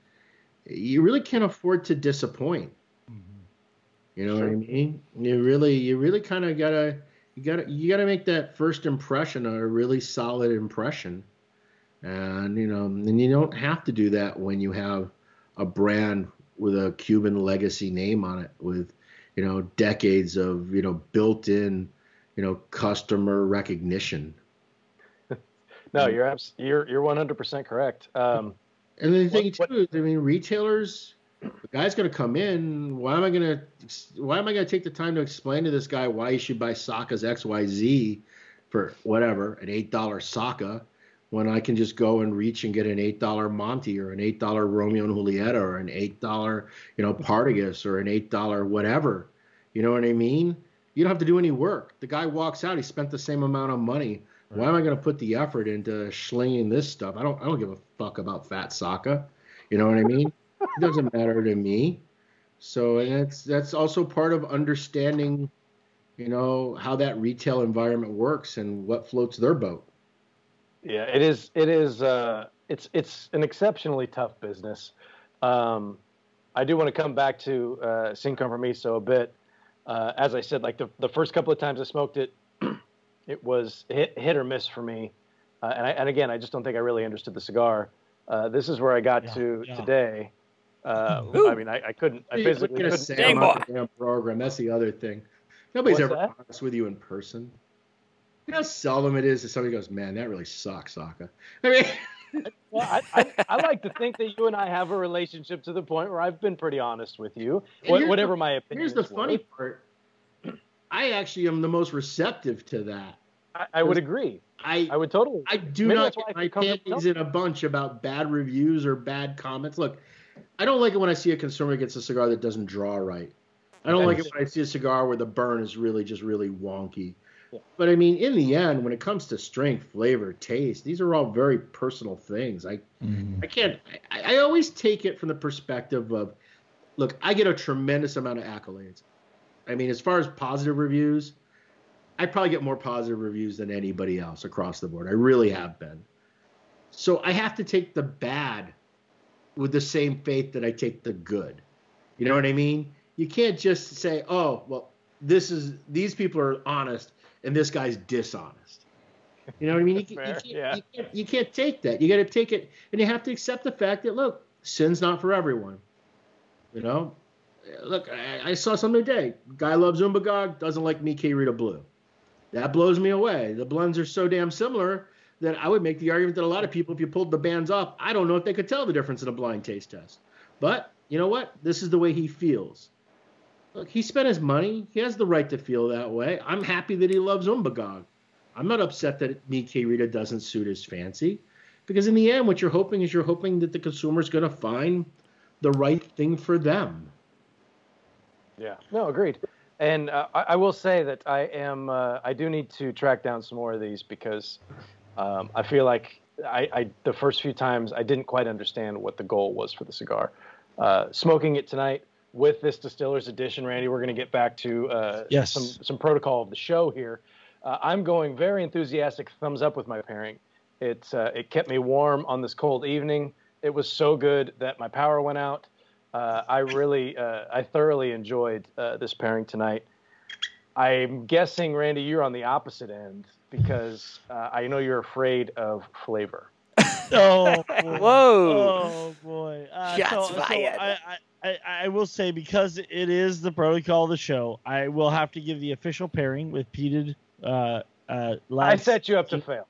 D: You really can't afford to disappoint. Mm-hmm. You know sure. what I mean? You really, you really kind of gotta, you gotta, you gotta make that first impression a really solid impression and you know, and you don't have to do that when you have a brand with a Cuban legacy name on it, with you know decades of you know built-in you know customer recognition.
B: No, you're abs- you're you're 100% correct. Um,
D: and the thing what, too is, I mean, retailers, the guy's going to come in. Why am I going to why am I going to take the time to explain to this guy why he should buy Saka's XYZ for whatever an eight dollar Saka? when I can just go and reach and get an eight dollar Monty or an eight dollar Romeo and Julieta or an eight dollar you know Partagas or an eight dollar whatever. You know what I mean? You don't have to do any work. The guy walks out. He spent the same amount of money. Why am I going to put the effort into slinging this stuff? I don't. I don't give a fuck about Fat Saka. You know what I mean? it doesn't matter to me. So and that's that's also part of understanding, you know, how that retail environment works and what floats their boat.
B: Yeah, it is. It is. Uh, it's it's an exceptionally tough business. Um, I do want to come back to uh, Sin so a bit. Uh, as I said, like the the first couple of times I smoked it, it was hit hit or miss for me. Uh, and I, and again, I just don't think I really understood the cigar. Uh, this is where I got yeah, to yeah. today. Uh, I mean, I, I couldn't. I physically couldn't.
D: Say Dang boy. program. That's the other thing. Nobody's What's ever that? honest with you in person. You know how seldom it is that somebody goes, "Man, that really sucks, Saka." I
B: mean, well, I, I, I, like to think that you and I have a relationship to the point where I've been pretty honest with you, whatever
D: the,
B: my opinion. Is.
D: Here's the funny part: I actually am the most receptive to that.
B: I, I would agree.
D: I
B: I would totally.
D: I do Maybe not get my panties in a bunch about bad reviews or bad comments. Look, I don't like it when I see a consumer gets a cigar that doesn't draw right. I don't like it when I see a cigar where the burn is really just really wonky. But I mean, in the end, when it comes to strength, flavor, taste, these are all very personal things. I, mm. I can't. I, I, always take it from the perspective of, look, I get a tremendous amount of accolades. I mean, as far as positive reviews, I probably get more positive reviews than anybody else across the board. I really have been. So I have to take the bad with the same faith that I take the good. You know what I mean? You can't just say, "Oh, well, this is these people are honest and this guy's dishonest. You know what I mean? You, you, can't, yeah. you, can't, you can't take that. You got to take it, and you have to accept the fact that look, sin's not for everyone. You know, look, I, I saw something today. Guy loves Umbagog, doesn't like Mi Querida Blue. That blows me away. The blends are so damn similar that I would make the argument that a lot of people, if you pulled the bands off, I don't know if they could tell the difference in a blind taste test. But you know what? This is the way he feels. Look, he spent his money. He has the right to feel that way. I'm happy that he loves Umbagog. I'm not upset that Mi Querida doesn't suit his fancy. Because in the end, what you're hoping is you're hoping that the consumer is going to find the right thing for them.
B: Yeah, no, agreed. And uh, I, I, will say that I am, uh, I do need to track down some more of these because um, I feel like I, I, the first few times I didn't quite understand what the goal was for the cigar. Uh, smoking it tonight, with this distillers edition, Randy, we're going to get back to uh,
C: yes.
B: some some protocol of the show here. Uh, I'm going very enthusiastic, thumbs up with my pairing. It uh, it kept me warm on this cold evening. It was so good that my power went out. Uh, I really, uh, I thoroughly enjoyed uh, this pairing tonight. I'm guessing, Randy, you're on the opposite end because I know you're afraid of flavor.
C: Oh, boy.
E: Whoa.
C: Oh boy! Uh,
E: Shots
C: so, so
E: fired.
C: I, I, I, I will say because it is the protocol of the show, I will have to give the official pairing with peated. Uh, uh,
B: I set you up to fail.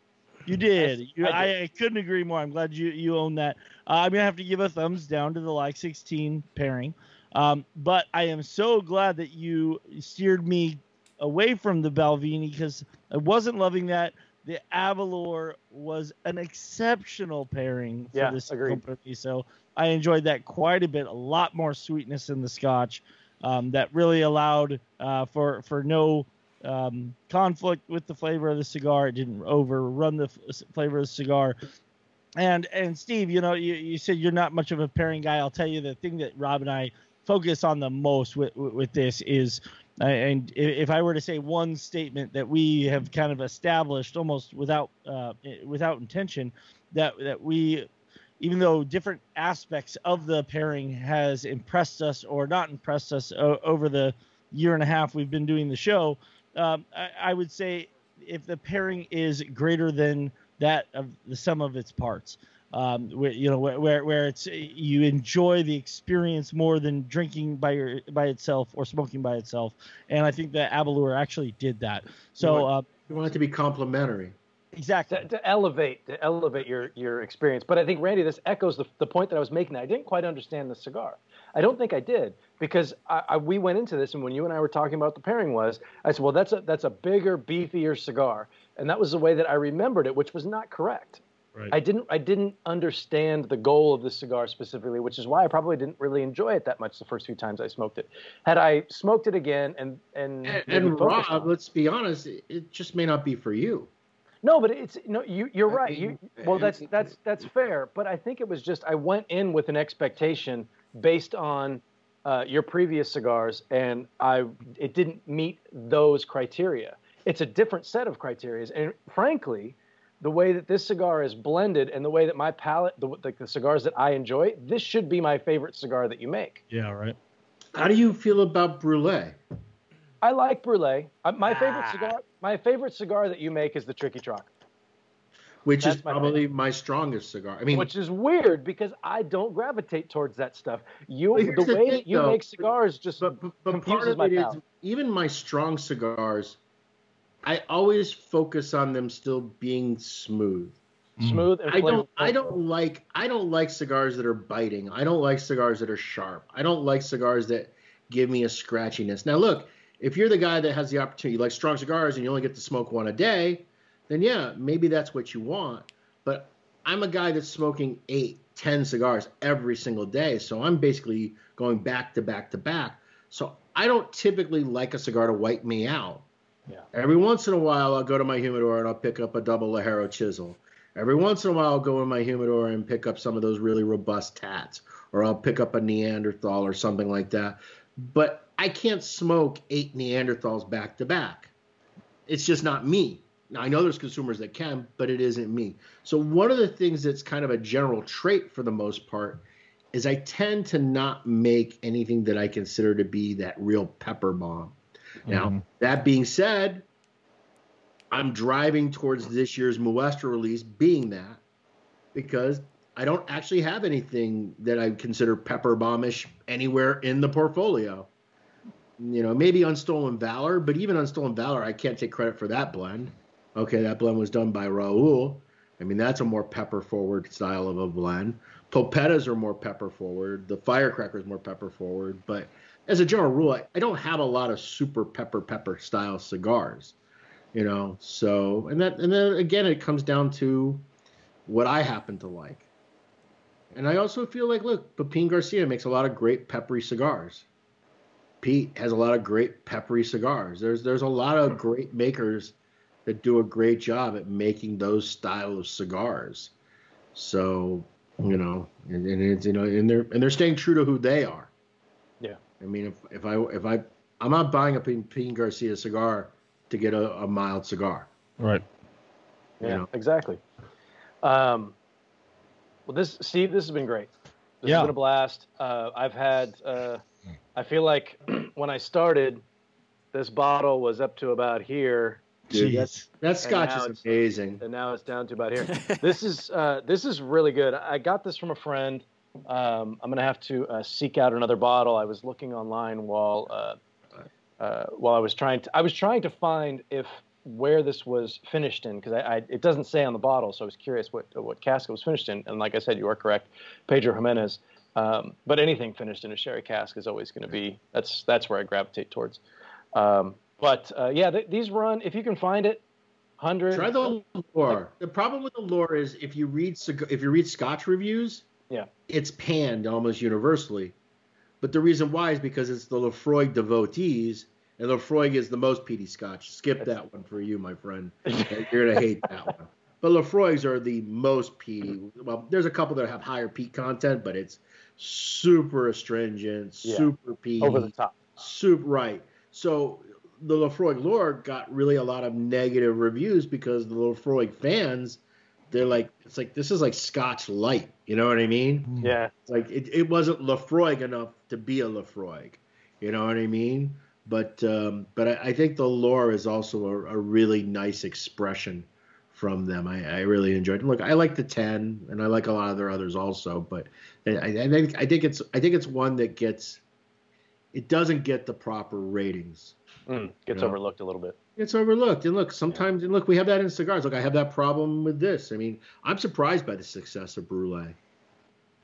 C: You did. You,
B: I
C: I,
B: did.
C: I, couldn't agree more. I'm glad you you own that. Uh, I'm gonna have to give a thumbs down to the like 16 pairing, um, but I am so glad that you steered me away from the Balvenie because I wasn't loving that. The Aberlour was an exceptional pairing for
B: Yeah,
C: this
B: agreed.
C: company, so I enjoyed that quite a bit. A lot more sweetness in the Scotch um, that really allowed uh, for for no um, conflict with the flavor of the cigar. It didn't overrun the f- flavor of the cigar. And and Steve, you know, you, you said you're not much of a pairing guy. I'll tell you the thing that Rob and I focus on the most with with, this is, uh, and if I were to say one statement that we have kind of established almost without uh, without intention, that that we even though different aspects of the pairing has impressed us or not impressed us o- over the year and a half we've been doing the show, um, I, I would say if the pairing is greater than that of the sum of its parts, um, where, you know, where, where where it's you enjoy the experience more than drinking by your by itself or smoking by itself, and I think that Aberlour actually did that. So uh,
D: You want it to be complimentary.
C: exactly,
B: to, to elevate to elevate your your experience. But I think Randy, this echoes the, the point that I was making. I didn't quite understand the cigar. I don't think I did because I, I, we went into this and when you and I were talking about the pairing was, I said, well, that's a that's a bigger, beefier cigar, and that was the way that I remembered it, which was not correct.
C: Right.
B: I didn't I didn't understand the goal of the cigar specifically, which is why I probably didn't really enjoy it that much the first few times I smoked it. Had I smoked it again and and
D: And, and Rob,
B: on-
D: let's be honest, it, it just may not be for you.
B: No, but it's no. You you're
D: I
B: right.
D: mean,
B: You well, that's that's that's fair. But I think it was just I went in with an expectation based on uh, your previous cigars, and I it didn't meet those criteria. It's a different set of criteria, and frankly, the way that this cigar is blended and the way that my palate, the, like the cigars that I enjoy, this should be my favorite cigar that you make.
C: yeah, right.
D: How do you feel about brulee?
B: I like Brulee. Uh, my favorite
E: Ah.
B: cigar, my favorite cigar that you make is the Triqui Traca.
D: Which is
B: That's my
D: probably my strongest cigar. I mean,
B: which is weird because I don't gravitate towards that stuff. You,
D: Well, here's
B: the
D: the
B: way
D: thing,
B: that you
D: though.
B: make cigars just
D: but, but, but part
B: confuses
D: of
B: my
D: it is
B: palate.
D: even my strong cigars, I always focus on them still being smooth. Mm.
B: smooth and
D: I don't I don't like I don't like cigars that are biting. I don't like cigars that are sharp. I don't like cigars that give me a scratchiness. Now look, if you're the guy that has the opportunity, you like strong cigars and you only get to smoke one a day, then yeah, maybe that's what you want. But I'm a guy that's smoking eight, ten cigars every single day. So I'm basically going back to back to back. So I don't typically like a cigar to wipe me out.
B: Yeah.
D: Every once in a while, I'll go to my humidor and I'll pick up a double Ligero chisel. Every once in a while, I'll go in my humidor and pick up some of those really robust tats, or I'll pick up a Neanderthal or something like that. But I can't smoke eight Neanderthals back to back. It's just not me. Now, I know there's consumers that can, but it isn't me. So, one of the things that's kind of a general trait for the most part is I tend to not make anything that I consider to be that real pepper bomb. Now, mm-hmm. that being said, I'm driving towards this year's Muestra release being that because I don't actually have anything that I consider pepper bombish anywhere in the portfolio. You know, maybe Unstolen Valor, but even Unstolen Valor, I can't take credit for that blend. Okay, that blend was done by Raul. I mean, that's a more pepper forward style of a blend. Polpettas are more pepper forward. The Firecracker is more pepper forward. But as a general rule, I, I don't have a lot of super pepper pepper style cigars. You know, so and that and then again it comes down to what I happen to like. And I also feel like, look, Pepin Garcia makes a lot of great peppery cigars. Pete has a lot of great peppery cigars. There's there's a lot of great makers that do a great job at making those style of cigars. So you know, and, and it's you know, and they're and they're staying true to who they are.
B: Yeah.
D: I mean, if if I if I I'm not buying a Pepin Garcia cigar to get a, a mild cigar.
C: Right.
B: Yeah,
D: you know.
B: exactly. Um, well, this Steve, this has been great. This
C: Yeah.
B: has been a blast. Uh, I've had. Uh, I feel like when I started, this bottle was up to about here,
D: dude.
C: Jeez.
D: That, that scotch is amazing.
B: and now it's down to about here. this is uh, this is really good. I got this from a friend. Um, I'm gonna have to uh, seek out another bottle. I was looking online while uh, uh, while I was trying to I was trying to find if where this was finished in because I, I it doesn't say on the bottle, so I was curious what what cask it was finished in. And like I said, you are correct, Pedro Ximenez. Um, but anything finished in a sherry cask is always going to be that's that's where I gravitate towards. Um, but uh, yeah, th- these run if you can find it, hundred.
D: Try the lore. The problem with the lore is if you read if you read Scotch reviews,
B: Yeah.
D: it's panned almost universally. But the reason why is because it's the Laphroaig devotees, and Laphroaig is the most peaty Scotch. Skip that one for you, my friend. You're gonna hate that one. But Laphroaig's are the most peaty. Well, there's a couple that have higher peat content, but it's super astringent,
B: Yeah.
D: super peaty
B: over the top.
D: super right. So the Laphroaig lore got really a lot of negative reviews because the Laphroaig fans, they're like, it's like this is like Scotch light. You know what I mean?
B: Yeah,
D: It's like it, it wasn't Laphroaig enough to be a Laphroaig. You know what I mean? But um, but I, I think the lore is also a, a really nice expression from them. I, I really enjoyed it. Look, I like the ten, and I like a lot of their others also. But I, I think I think it's I think it's one that gets it doesn't get the proper ratings.
B: mm, gets
D: Yeah.
B: overlooked a little bit.
D: It's overlooked. And look, sometimes and look, we have that in cigars. Look, I have that problem with this. I mean, I'm surprised by the success of Brulee.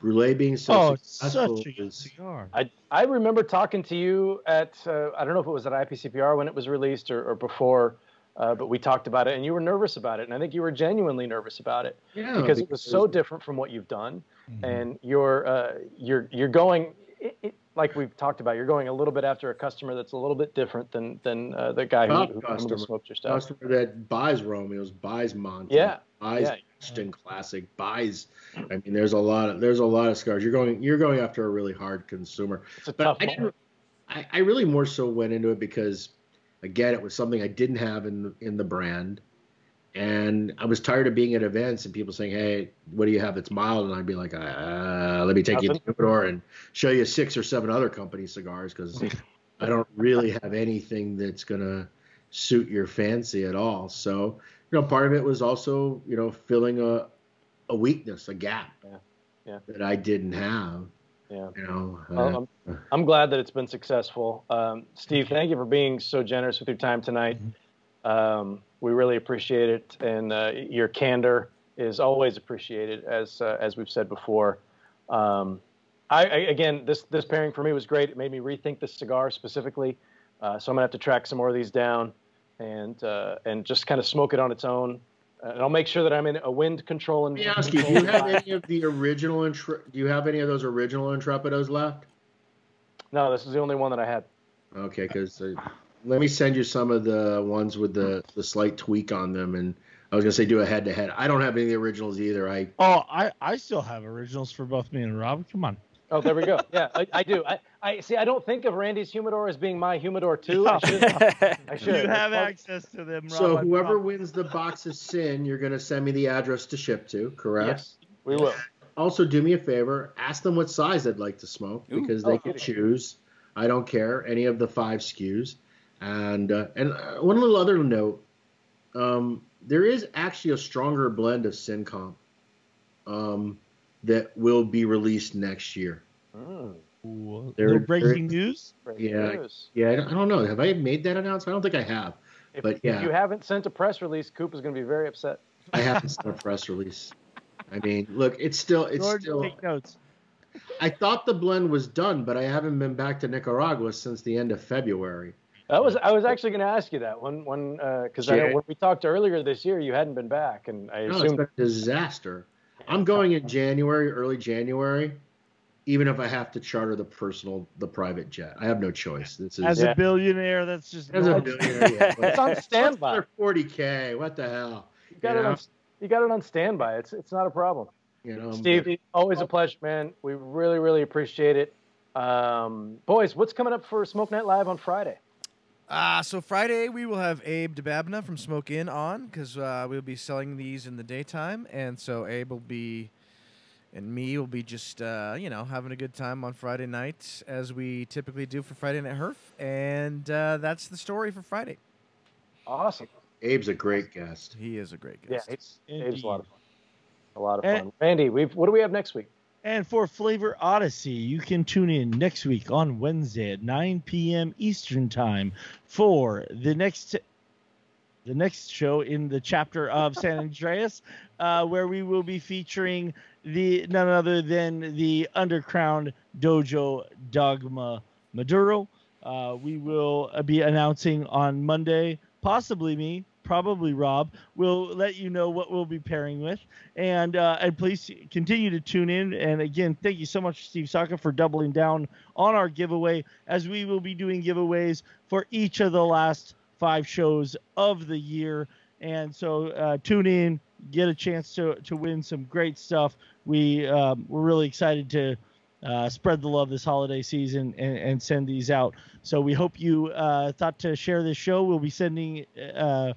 D: Brulee being so
C: Oh, it's
D: successful
C: such a good
D: is-
C: cigar.
B: I I remember talking to you at uh, I don't know if it was at IPCPR when it was released or, or before, uh, but we talked about it and you were nervous about it and I think you were genuinely nervous about it
D: yeah,
B: because it was so different from what you've done and you're uh, you're you're going it, it, like we've talked about you're going a little bit after a customer that's a little bit different than than uh, the guy who,
D: Top
B: who
D: customer.
B: smoked your stuff.
D: customer that buys Romeos, buys Monte,
B: Yeah,
D: buys
B: yeah.
D: Ashton Classic, buys. I mean, there's a lot of there's a lot of scars. You're going you're going after a really hard consumer.
B: It's a
D: But
B: tough
D: I, didn't, I, I really more so went into it because, again, it was something I didn't have in in the brand, and I was tired of being at events and people saying, "Hey, what do you have that's mild?" And I'd be like, uh, "Let me take you to
B: Nothing.
D: Humidor and show you six or seven other company cigars because I don't really have anything that's gonna suit your fancy at all." So, you know, part of it was also, you know, filling a a weakness, a gap
B: Yeah. Yeah.
D: that I didn't have.
B: Yeah.
D: You know, uh,
B: I'm, I'm glad that it's been successful. Um, Steve, thank you for being so generous with your time tonight. Um, we really appreciate it, and uh, your candor is always appreciated, as uh, as we've said before. Um, I, I again, this this pairing for me was great. It made me rethink the cigar specifically. Uh, so I'm gonna have to track some more of these down, and uh, and just kind of smoke it on its own. And I'll make sure that I'm in a wind control and.
D: Let me ask you: Do you have any of the original? Intre- do you have any of those original Intrepidos left?
B: No, this is the only one that I had.
D: Okay, because uh, let me send you some of the ones with the the slight tweak on them, and I was gonna say do a head to head. I don't have any of the originals either. I
C: Oh, I, I still have originals for both me and Rob. Come on.
B: Oh, there we go. Yeah, I, I do. I, I see. I don't think of Randy's humidor as being my humidor too. I should. I should.
C: You have
B: That's-
C: access to them, Rob.
D: so whoever wins the box of sin, you're gonna send me the address to ship to. Correct.
B: Yes, we will.
D: Also, do me a favor: ask them what size they'd like to smoke
E: Ooh.
D: because
B: Oh,
D: they can
B: goody.
D: choose. I don't care any of the five SKUs. And uh, and uh, one little other note: um, there is actually a stronger blend of Sin Comp um, that will be released next year.
C: Ooh,
D: There-
C: little breaking news.
B: breaking
D: Yeah.
B: news.
D: Yeah, I don't, know. Have I made that announcement? I don't think I have.
B: If,
D: But,
B: if you haven't sent a press release, Coop is going to be very upset.
D: I haven't sent a press release. I mean, look, it's still it's
C: George,
D: still.
C: take notes.
D: I thought the blend was done, but I haven't been back to Nicaragua since the end of February.
B: I was I was actually going to ask you that when when because I know
D: Yeah.
B: when we talked earlier this year, you hadn't been back, and I
D: No, it's
B: assumed
D: been a disaster. I'm going in January, early January, even if I have to charter the personal, the private jet. I have no choice. This is
C: As
B: Yeah.
C: a billionaire, that's just
D: as a billionaire. Yeah,
B: it's on standby.
D: 40k. What the hell?
B: You got
D: you
B: it
D: know?
B: on you got it on standby. It's it's not a problem.
D: You know,
B: Steve, always a pleasure, man. We really, really appreciate it. Um, boys, what's coming up for Smoke Night Live on Friday?
F: Uh, so Friday we will have Abe Dababneh from Smoke Inn on because uh, we'll be selling these in the daytime, and so Abe will be and me will be just uh, you know having a good time on Friday night as we typically do for Friday Night Herf, and uh, that's the story for Friday.
B: Awesome.
D: Abe's a great guest.
F: He is a great
B: Yeah,
F: guest.
B: it's, it's a lot of fun. A lot of
C: And-
B: fun. Randy, we've what do we have next week?
C: And for Flavor Odyssey, you can tune in next week on Wednesday at 9 p.m. Eastern Time for the next the next show in the chapter of San Andres, uh, where we will be featuring the none other than the Underground Dojo Dogma Maduro. Uh, we will uh, be announcing on Monday, possibly me, probably Rob. We'll let you know what we'll be pairing with, and uh, and please continue to tune in. And again, thank you so much, Steve Saka, for doubling down on our giveaway, as we will be doing giveaways for each of the last five shows of the year. And so uh, tune in, get a chance to to win some great stuff. We um, we're really excited to uh, spread the love this holiday season and, and send these out. So we hope you uh, thought to share this show. We'll be sending uh,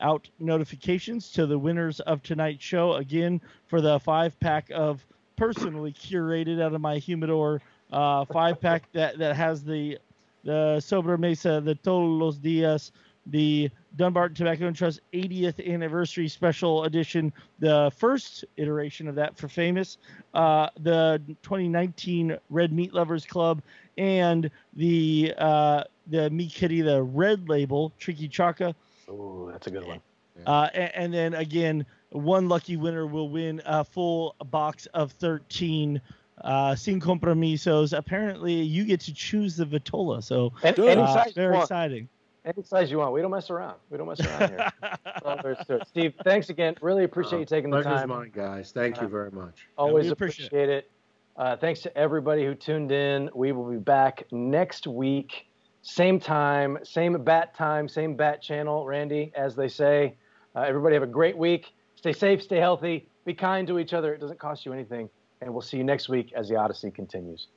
C: out notifications to the winners of tonight's show again for the five pack of personally curated out of my humidor uh, five pack that that has the the Sobremesa, the Todos los Dias, the Dunbarton Tobacco and Trust 80th anniversary special edition, the first iteration of that for Famous, uh, the 2019 Red Meat Lovers Club, and the uh, the Kitty the Red Label Triqui Traca.
B: Oh, that's a good one.
C: Uh, and, and then again, one lucky winner will win a full box of 13 uh, sin compromisos. Apparently, you get to choose the Vitola, so
B: And,
C: uh,
B: any size you
C: very
B: want.
C: exciting.
B: Any size you want. We don't mess around. We don't mess around here. That's all there is to it. Steve, thanks again. Really appreciate you taking the
D: Pleasure's
B: time.
D: mine, guys. Thank you
B: Uh,
D: very much.
B: Always
C: we appreciate
B: appreciate it. Uh, thanks to everybody who tuned in. We will be back next week, same time, same bat time, same bat channel, Randy, as they say. Uh, everybody have a great week. Stay safe, stay healthy, be kind to each other. It doesn't cost you anything. And we'll see you next week as the Odyssey continues.